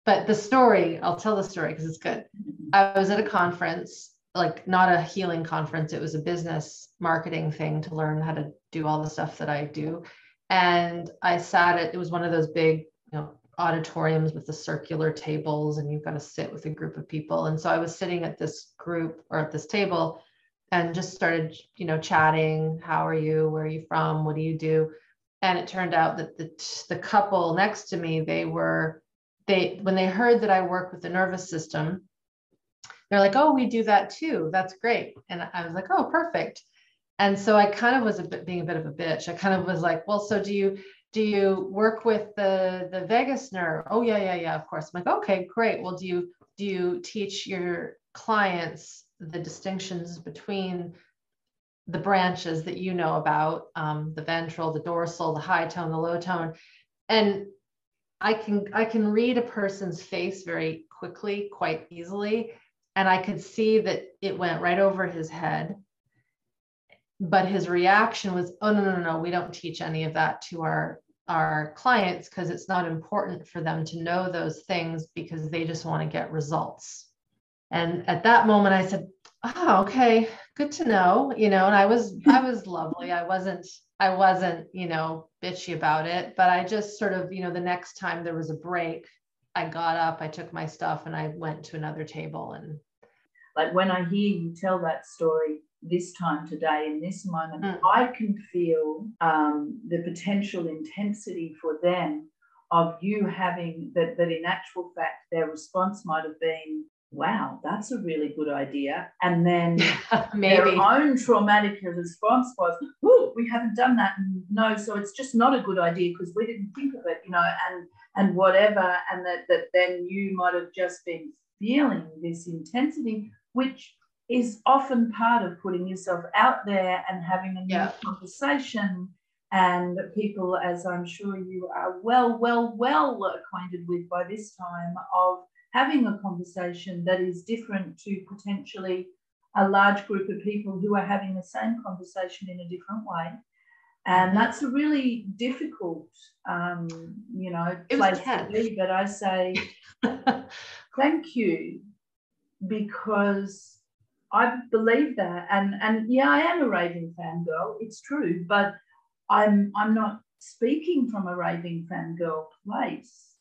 but the story i'll tell the story because it's good. Mm-hmm. I was at a conference like not a healing conference it was a business marketing thing to learn how to do all the stuff that i do and I sat at it was one of those big, you know, auditoriums with the circular tables, and you've got to sit with a group of people. And so I was sitting at this group or at this table and just started, you know, chatting. How are you? Where are you from? What do you do? And it turned out that the the couple next to me, they were they when they heard that I work with the nervous system, they're like, "Oh, we do that too. That's great." And I was like, "Oh, perfect." and so i kind of was a bit being a bit of a bitch i kind of was like well so do you do you work with the the vagus nerve oh yeah yeah yeah of course i'm like okay great well do you do you teach your clients the distinctions between the branches that you know about um, the ventral the dorsal the high tone the low tone and i can i can read a person's face very quickly quite easily and i could see that it went right over his head. But his reaction was oh no no no we don't teach any of that to our our clients because it's not important for them to know those things because they just want to get results. And at that moment i said oh okay good to know you know and i was i was <laughs> lovely. I wasn't i wasn't you know bitchy about it but i just sort of you know the next time there was a break i got up i took my stuff and i went to another table and like when i hear you tell that story this time today in this moment, mm. I can feel um, the potential intensity for them of you having that, that in actual fact, their response might have been, wow, that's a really good idea. And then <laughs> Maybe. their own traumatic response was, oh, we haven't done that. No, so it's just not a good idea because we didn't think of it, you know, and and whatever. And that, that then you might have just been feeling this intensity, which is often part of putting yourself out there and having a new yeah. conversation. And people, as I'm sure you are well, well, well acquainted with by this time, of having a conversation that is different to potentially a large group of people who are having the same conversation in a different way. And mm-hmm. that's a really difficult, um, you know, place to be. But I say <laughs> thank you because I believe that, and and yeah, I am a raving fangirl. It's true, but I'm I'm not speaking from a raving fangirl place.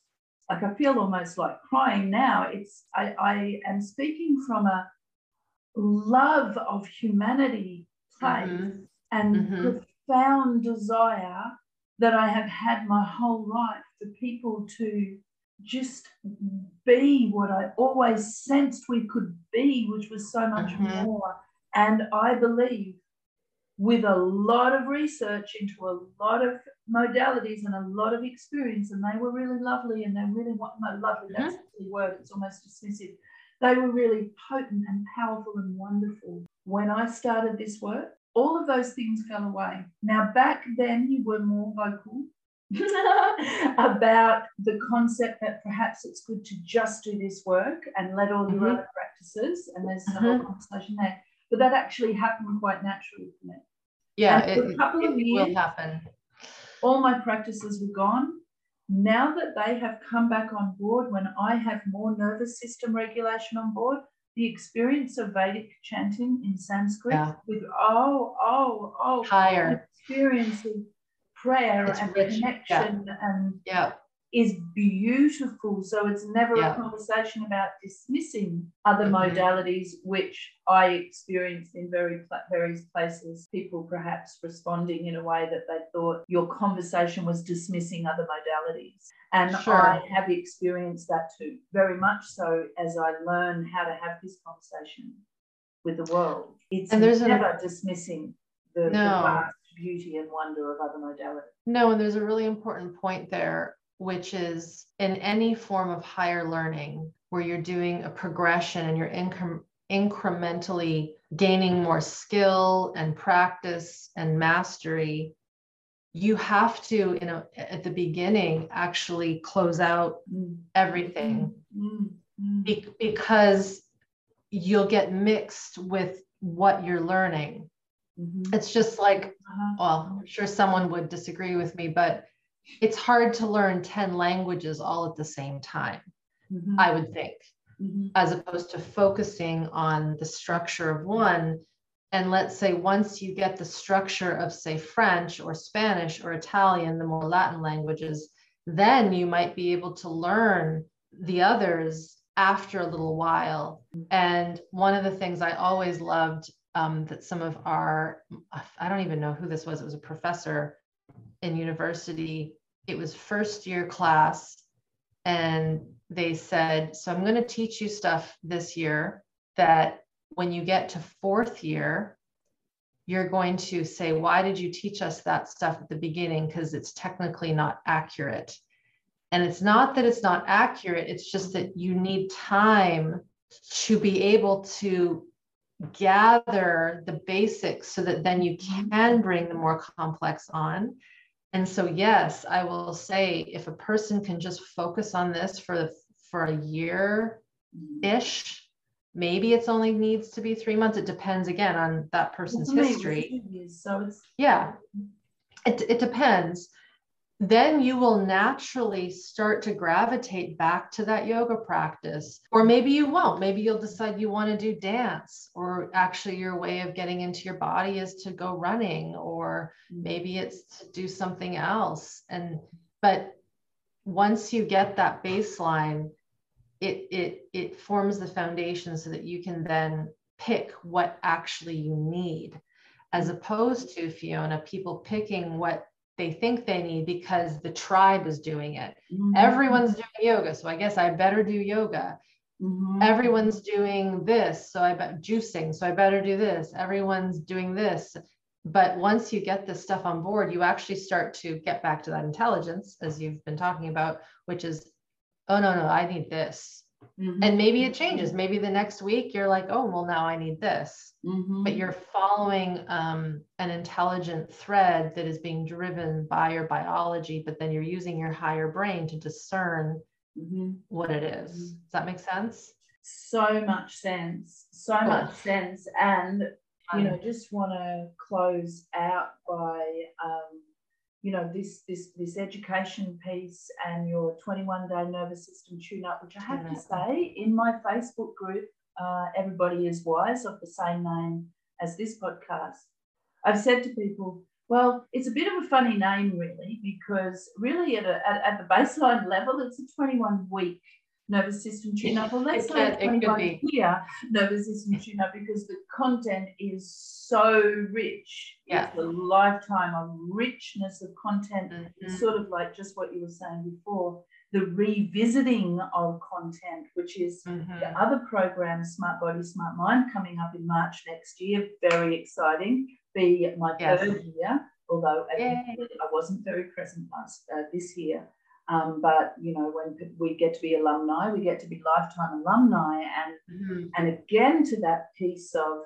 Like I feel almost like crying now. It's I, I am speaking from a love of humanity place mm-hmm. and mm-hmm. Profound desire that I have had my whole life for people to just be what I always sensed we could be, which was so much mm-hmm. more. And I believe with a lot of research into a lot of modalities and a lot of experience, and they were really lovely and they really want no lovely, mm-hmm. that's the word, it's almost dismissive. They were really potent and powerful and wonderful. When I started this work, all of those things fell away. Now, back then, you were more vocal <laughs> about the concept that perhaps it's good to just do this work and let all your mm-hmm. other practices, and there's mm-hmm. a whole conversation there. But that actually happened quite naturally for me. Yeah, it, a couple it, of years, will happen. All my practices were gone, now that they have come back on board, when I have more nervous system regulation on board, the experience of Vedic chanting in Sanskrit yeah. with oh, oh, oh, higher experience of prayer it's and rich. connection yeah. and yeah is beautiful. So it's never yeah. a conversation about dismissing other mm-hmm. modalities, which I experienced in very various places. People perhaps responding in a way that they thought your conversation was dismissing other modalities. And sure. I have experienced that too, very much so as I learn how to have this conversation with the world. It's and there's never a, dismissing the, no. the vast beauty and wonder of other modalities. No, and there's a really important point there which is in any form of higher learning where you're doing a progression and you're incre- incrementally gaining more skill and practice and mastery you have to you know at the beginning actually close out everything mm-hmm. Be- because you'll get mixed with what you're learning mm-hmm. it's just like uh-huh. well i'm sure someone would disagree with me but it's hard to learn 10 languages all at the same time, mm-hmm. I would think, mm-hmm. as opposed to focusing on the structure of one. And let's say once you get the structure of, say, French or Spanish or Italian, the more Latin languages, then you might be able to learn the others after a little while. And one of the things I always loved um, that some of our, I don't even know who this was, it was a professor in university, it was first year class, and they said, So I'm going to teach you stuff this year that when you get to fourth year, you're going to say, Why did you teach us that stuff at the beginning? Because it's technically not accurate. And it's not that it's not accurate, it's just that you need time to be able to gather the basics so that then you can bring the more complex on and so, yes, I will say if a person can just focus on this for for a year ish, maybe it's only needs to be three months. It depends again on that person's history. So it's yeah, it, it depends then you will naturally start to gravitate back to that yoga practice. Or maybe you won't. Maybe you'll decide you want to do dance, or actually, your way of getting into your body is to go running, or maybe it's to do something else. And but once you get that baseline, it it it forms the foundation so that you can then pick what actually you need as opposed to Fiona, people picking what they think they need because the tribe is doing it. Mm-hmm. Everyone's doing yoga, so I guess I better do yoga. Mm-hmm. Everyone's doing this, so I bet juicing, so I better do this. Everyone's doing this. But once you get this stuff on board, you actually start to get back to that intelligence, as you've been talking about, which is, oh, no, no, I need this. Mm-hmm. And maybe it changes. Maybe the next week you're like, oh, well, now I need this. Mm-hmm. But you're following um, an intelligent thread that is being driven by your biology, but then you're using your higher brain to discern mm-hmm. what it is. Mm-hmm. Does that make sense? So much sense. So much sense. And, you know, just want to close out by, um, you know this this this education piece and your 21 day nervous system tune up which i have to say in my facebook group uh, everybody is wise of the same name as this podcast i've said to people well it's a bit of a funny name really because really at, a, at, at the baseline level it's a 21 week nervous system tune up. Well, let's say 21 here nervous system tune up because the content is so rich. Yeah. It's a lifetime of richness of content. Mm-hmm. It's sort of like just what you were saying before the revisiting of content, which is mm-hmm. the other program, Smart Body, Smart Mind, coming up in March next year. Very exciting. Be my yes. third year, although I wasn't very present last uh, this year. Um, but you know, when we get to be alumni, we get to be lifetime alumni, and mm-hmm. and again to that piece of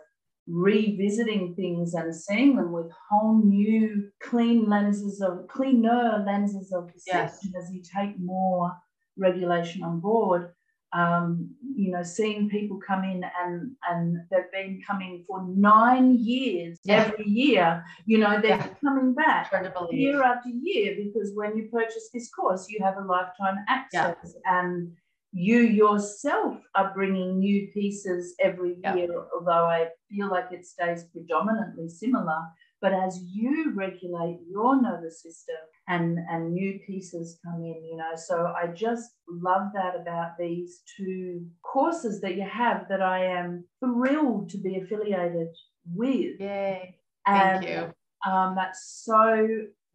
revisiting things and seeing them with whole new clean lenses of cleaner lenses of perception yes. as you take more regulation on board. Um, you know, seeing people come in and and they've been coming for nine years yeah. every year. You know, they're yeah. coming back year after year because when you purchase this course, you have a lifetime access yeah. and you yourself are bringing new pieces every year, although I feel like it stays predominantly similar. But as you regulate your nervous system and, and new pieces come in, you know, so I just love that about these two courses that you have that I am thrilled to be affiliated with. Yay. Thank you. Um, that's so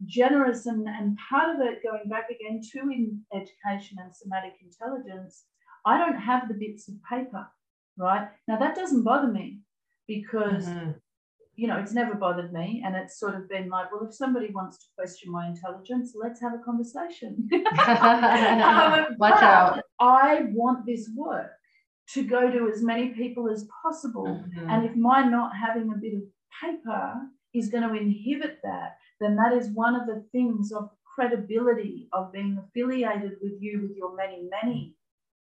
generous and, and part of it going back again to in education and somatic intelligence i don't have the bits of paper right now that doesn't bother me because mm-hmm you know, it's never bothered me. And it's sort of been like, well, if somebody wants to question my intelligence, let's have a conversation. <laughs> <laughs> um, Watch out. I want this work to go to as many people as possible. Mm-hmm. And if my not having a bit of paper is going to inhibit that, then that is one of the things of credibility of being affiliated with you with your many, many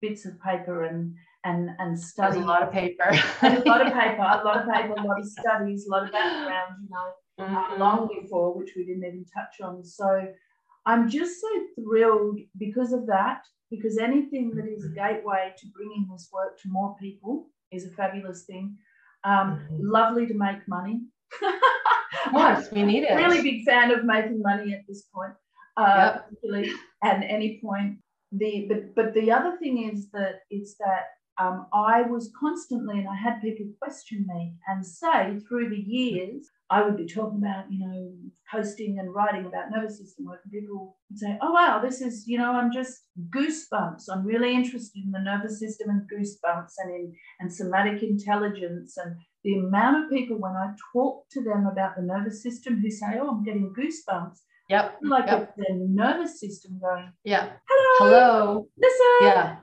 bits of paper and and and study. <laughs> a lot of paper. a lot of paper, a lot of paper, a lot of studies, a lot of background, you know, uh, mm-hmm. long before, which we didn't even touch on. So I'm just so thrilled because of that, because anything that is a mm-hmm. gateway to bringing this work to more people is a fabulous thing. Um, mm-hmm. Lovely to make money. of course, we need it. Really big fan of making money at this point. Uh, yep. at any point. The but but the other thing is that it's that um, I was constantly, and I had people question me and say through the years, I would be talking about, you know, posting and writing about nervous system work, and people would say, Oh, wow, this is, you know, I'm just goosebumps. I'm really interested in the nervous system and goosebumps and in and somatic intelligence. And the amount of people when I talk to them about the nervous system who say, Oh, I'm getting goosebumps. Yep. Like yep. the nervous system going, Yeah. Hello. Hello. Listen. Yeah.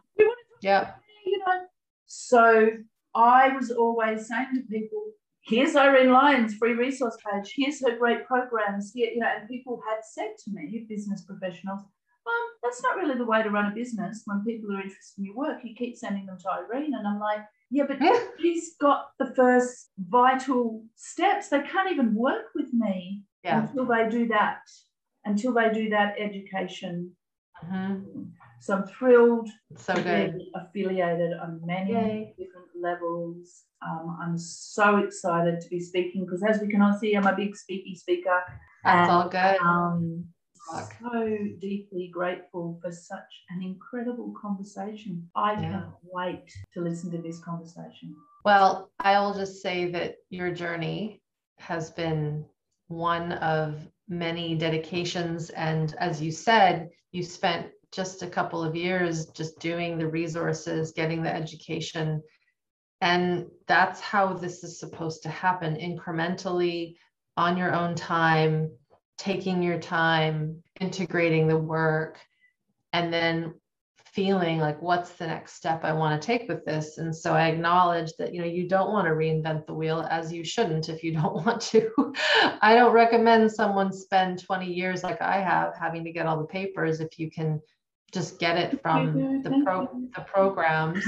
Yeah you know. So I was always saying to people, here's Irene Lyon's free resource page, here's her great programs here, you know, and people had said to me, business professionals, um, that's not really the way to run a business. When people are interested in your work, you keep sending them to Irene. And I'm like, yeah, but yeah. she's got the first vital steps. They can't even work with me yeah. until they do that, until they do that education. Mm-hmm. So I'm thrilled so to good. be affiliated on many Yay. different levels. Um, I'm so excited to be speaking because, as we can all see, I'm a big speaky speaker. That's and, all good. Um, so deeply grateful for such an incredible conversation. I yeah. can't wait to listen to this conversation. Well, I will just say that your journey has been one of many dedications. And as you said, you spent just a couple of years just doing the resources, getting the education. And that's how this is supposed to happen incrementally on your own time, taking your time, integrating the work, and then feeling like what's the next step I want to take with this. And so I acknowledge that you know you don't want to reinvent the wheel as you shouldn't if you <laughs> don't want to. I don't recommend someone spend 20 years like I have having to get all the papers if you can just get it from the pro the programs.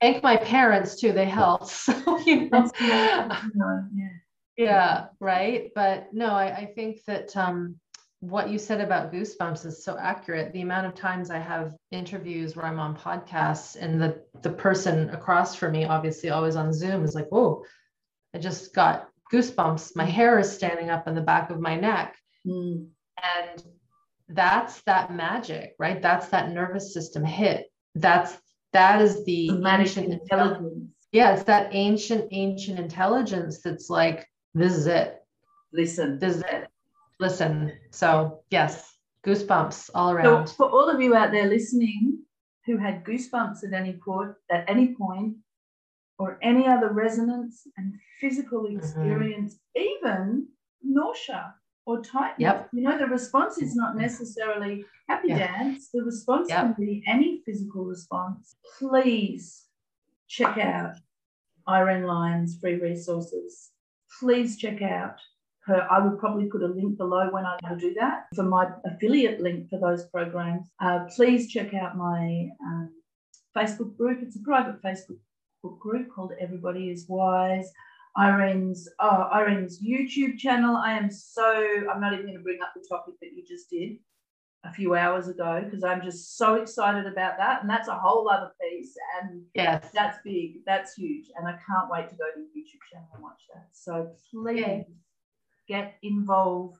Thank my parents too; they helped. <laughs> So you know, yeah. yeah, right. But no, I, I think that um, what you said about goosebumps is so accurate. The amount of times I have interviews where I'm on podcasts and the the person across from me, obviously always on Zoom, is like, "Whoa, I just got goosebumps. My hair is standing up in the back of my neck." Mm. And that's that magic, right? That's that nervous system hit. That's that is the ancient intelligence. Yeah, it's that ancient, ancient intelligence that's like, this is it. Listen. This is it. Listen. So yes, goosebumps all around. So for all of you out there listening who had goosebumps at any point, at any point, or any other resonance and physical mm-hmm. experience, mm-hmm. even nausea, or tightness. Yep. You know, the response is not necessarily happy dance. The response yep. can be any physical response. Please check out Irene Lyon's free resources. Please check out I will probably put a link below when I do that for my affiliate link for those programs. Uh, please check out my um, Facebook group. It's a private Facebook group called Everybody is Wise. Irene's oh, Irene's YouTube channel. I am so I'm not even going to bring up the topic that you just did a few hours ago because I'm just so excited about that. And that's a whole other piece. And yes, that's big, that's huge. And I can't wait to go to the YouTube channel and watch that. So please get involved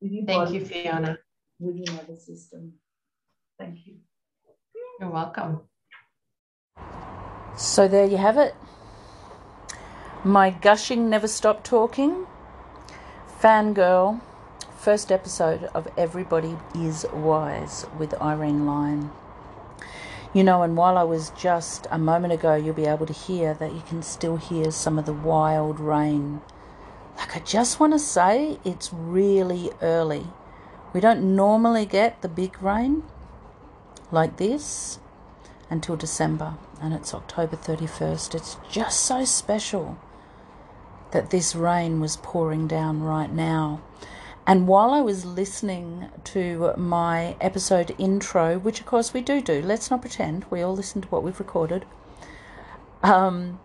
with your Thank you, Fiona. With your nervous system. Thank you. You're welcome. So there you have it. My gushing never stop talking. Fangirl first episode of Everybody is Wise with Irene Lyon. You know, and while I was just a moment ago, you'll be able to hear that you can still hear some of the wild rain. Like, I just want to say it's really early. We don't normally get the big rain like this until December, and it's October 31st. It's just so special that this rain was pouring down right now. And while I was listening to my episode intro, which of course we do do, let's not pretend, we all listen to what we've recorded, um,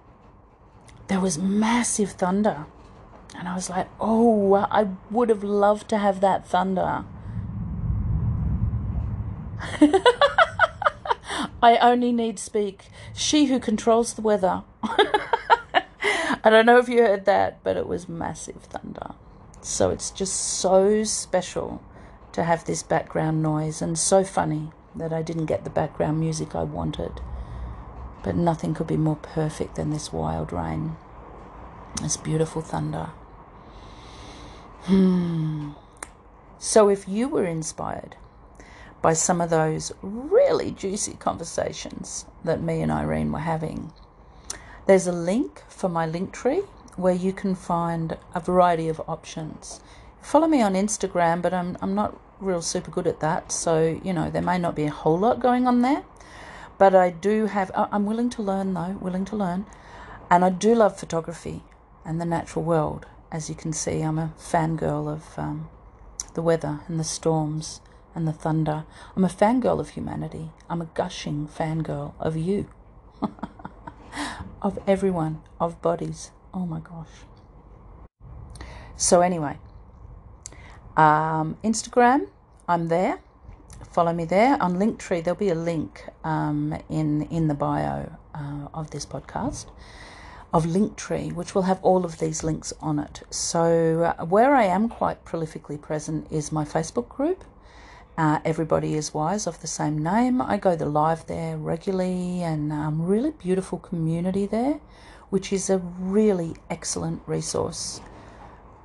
there was massive thunder. And I was like, oh, I would have loved to have that thunder. <laughs> I only need speak. She who controls the weather. <laughs> I don't know if you heard that, but it was massive thunder. So it's just so special to have this background noise and so funny that I didn't get the background music I wanted. But nothing could be more perfect than this wild rain, this beautiful thunder. Hmm. So if you were inspired by some of those really juicy conversations that me and Irene were having, there's a link for my link tree where you can find a variety of options. Follow me on Instagram, but I'm, I'm not real super good at that. So, you know, there may not be a whole lot going on there. But I do have, I'm willing to learn though, willing to learn. And I do love photography and the natural world. As you can see, I'm a fangirl of um, the weather and the storms and the thunder. I'm a fangirl of humanity. I'm a gushing fangirl of you, <laughs> of everyone, of bodies, Oh my gosh. So, anyway, um, Instagram, I'm there. Follow me there. On Linktree, there'll be a link um, in, in the bio uh, of this podcast of Linktree, which will have all of these links on it. So, uh, where I am quite prolifically present is my Facebook group. Uh, Everybody is Wise of the same name. I go the live there regularly and um, really beautiful community there which is a really excellent resource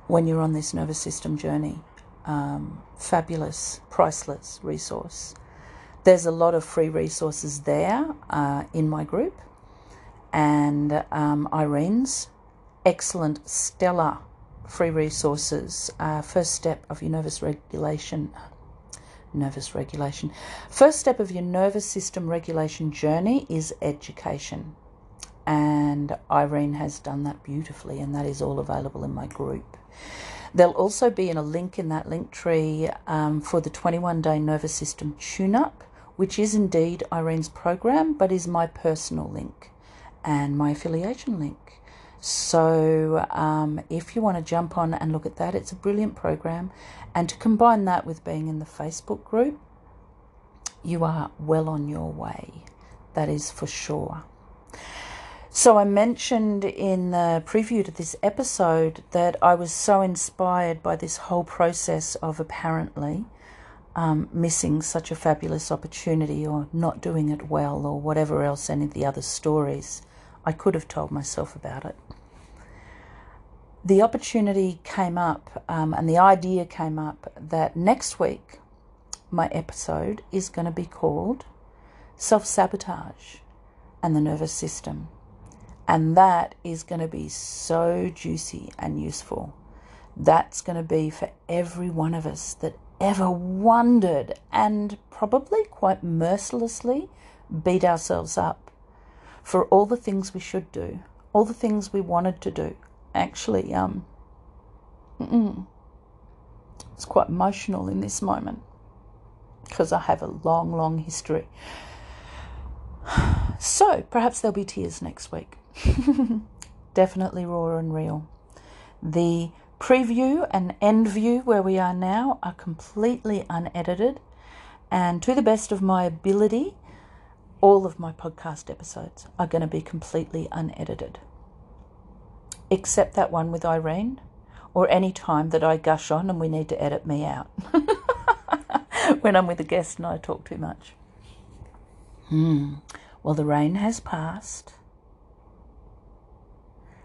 when you're on this nervous system journey. Um, fabulous, priceless resource. There's a lot of free resources there uh, in my group, and um, Irene's excellent, stellar free resources. Uh, first step of your nervous regulation. Nervous regulation. First step of your nervous system regulation journey is education and Irene has done that beautifully, and that is all available in my group. There'll also be in a link in that link tree um, for the 21 day nervous system tune up, which is indeed Irene's program, but is my personal link and my affiliation link. So, um, if you want to jump on and look at that, it's a brilliant program. And to combine that with being in the Facebook group, you are well on your way. That is for sure. So, I mentioned in the preview to this episode that I was so inspired by this whole process of apparently um, missing such a fabulous opportunity or not doing it well or whatever else, any of the other stories I could have told myself about it. The opportunity came up um, and the idea came up that next week my episode is going to be called Self Sabotage and the Nervous System. And that is going to be so juicy and useful. That's going to be for every one of us that ever wondered and probably quite mercilessly beat ourselves up for all the things we should do, all the things we wanted to do. Actually, um, it's quite emotional in this moment because I have a long, long history. <sighs> So perhaps there'll be tears next week. <laughs> Definitely raw and real. The preview and end view where we are now are completely unedited, and to the best of my ability, all of my podcast episodes are going to be completely unedited. Except that one with Irene, or any time that I gush on and we need to edit me out. <laughs> when I'm with a guest and I talk too much. Hmm. Well, the rain has passed,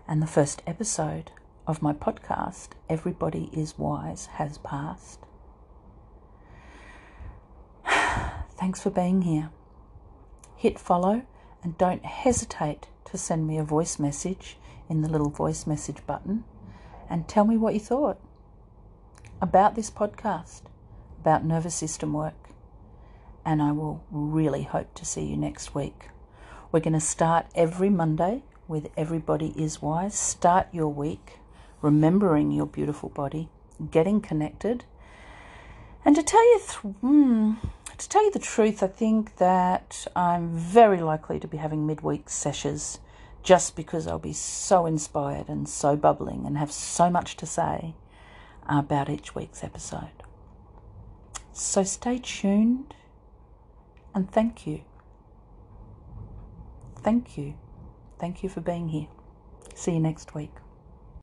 and the first episode of my podcast, Everybody is Wise, has passed. <sighs> Thanks for being here. Hit follow and don't hesitate to send me a voice message in the little voice message button and tell me what you thought about this podcast, about nervous system work. And I will really hope to see you next week. We're going to start every Monday with Everybody is Wise. Start your week remembering your beautiful body, getting connected. And to tell you, th- mm, to tell you the truth, I think that I'm very likely to be having midweek sessions just because I'll be so inspired and so bubbling and have so much to say about each week's episode. So stay tuned and thank you. Thank you. Thank you for being here. See you next week.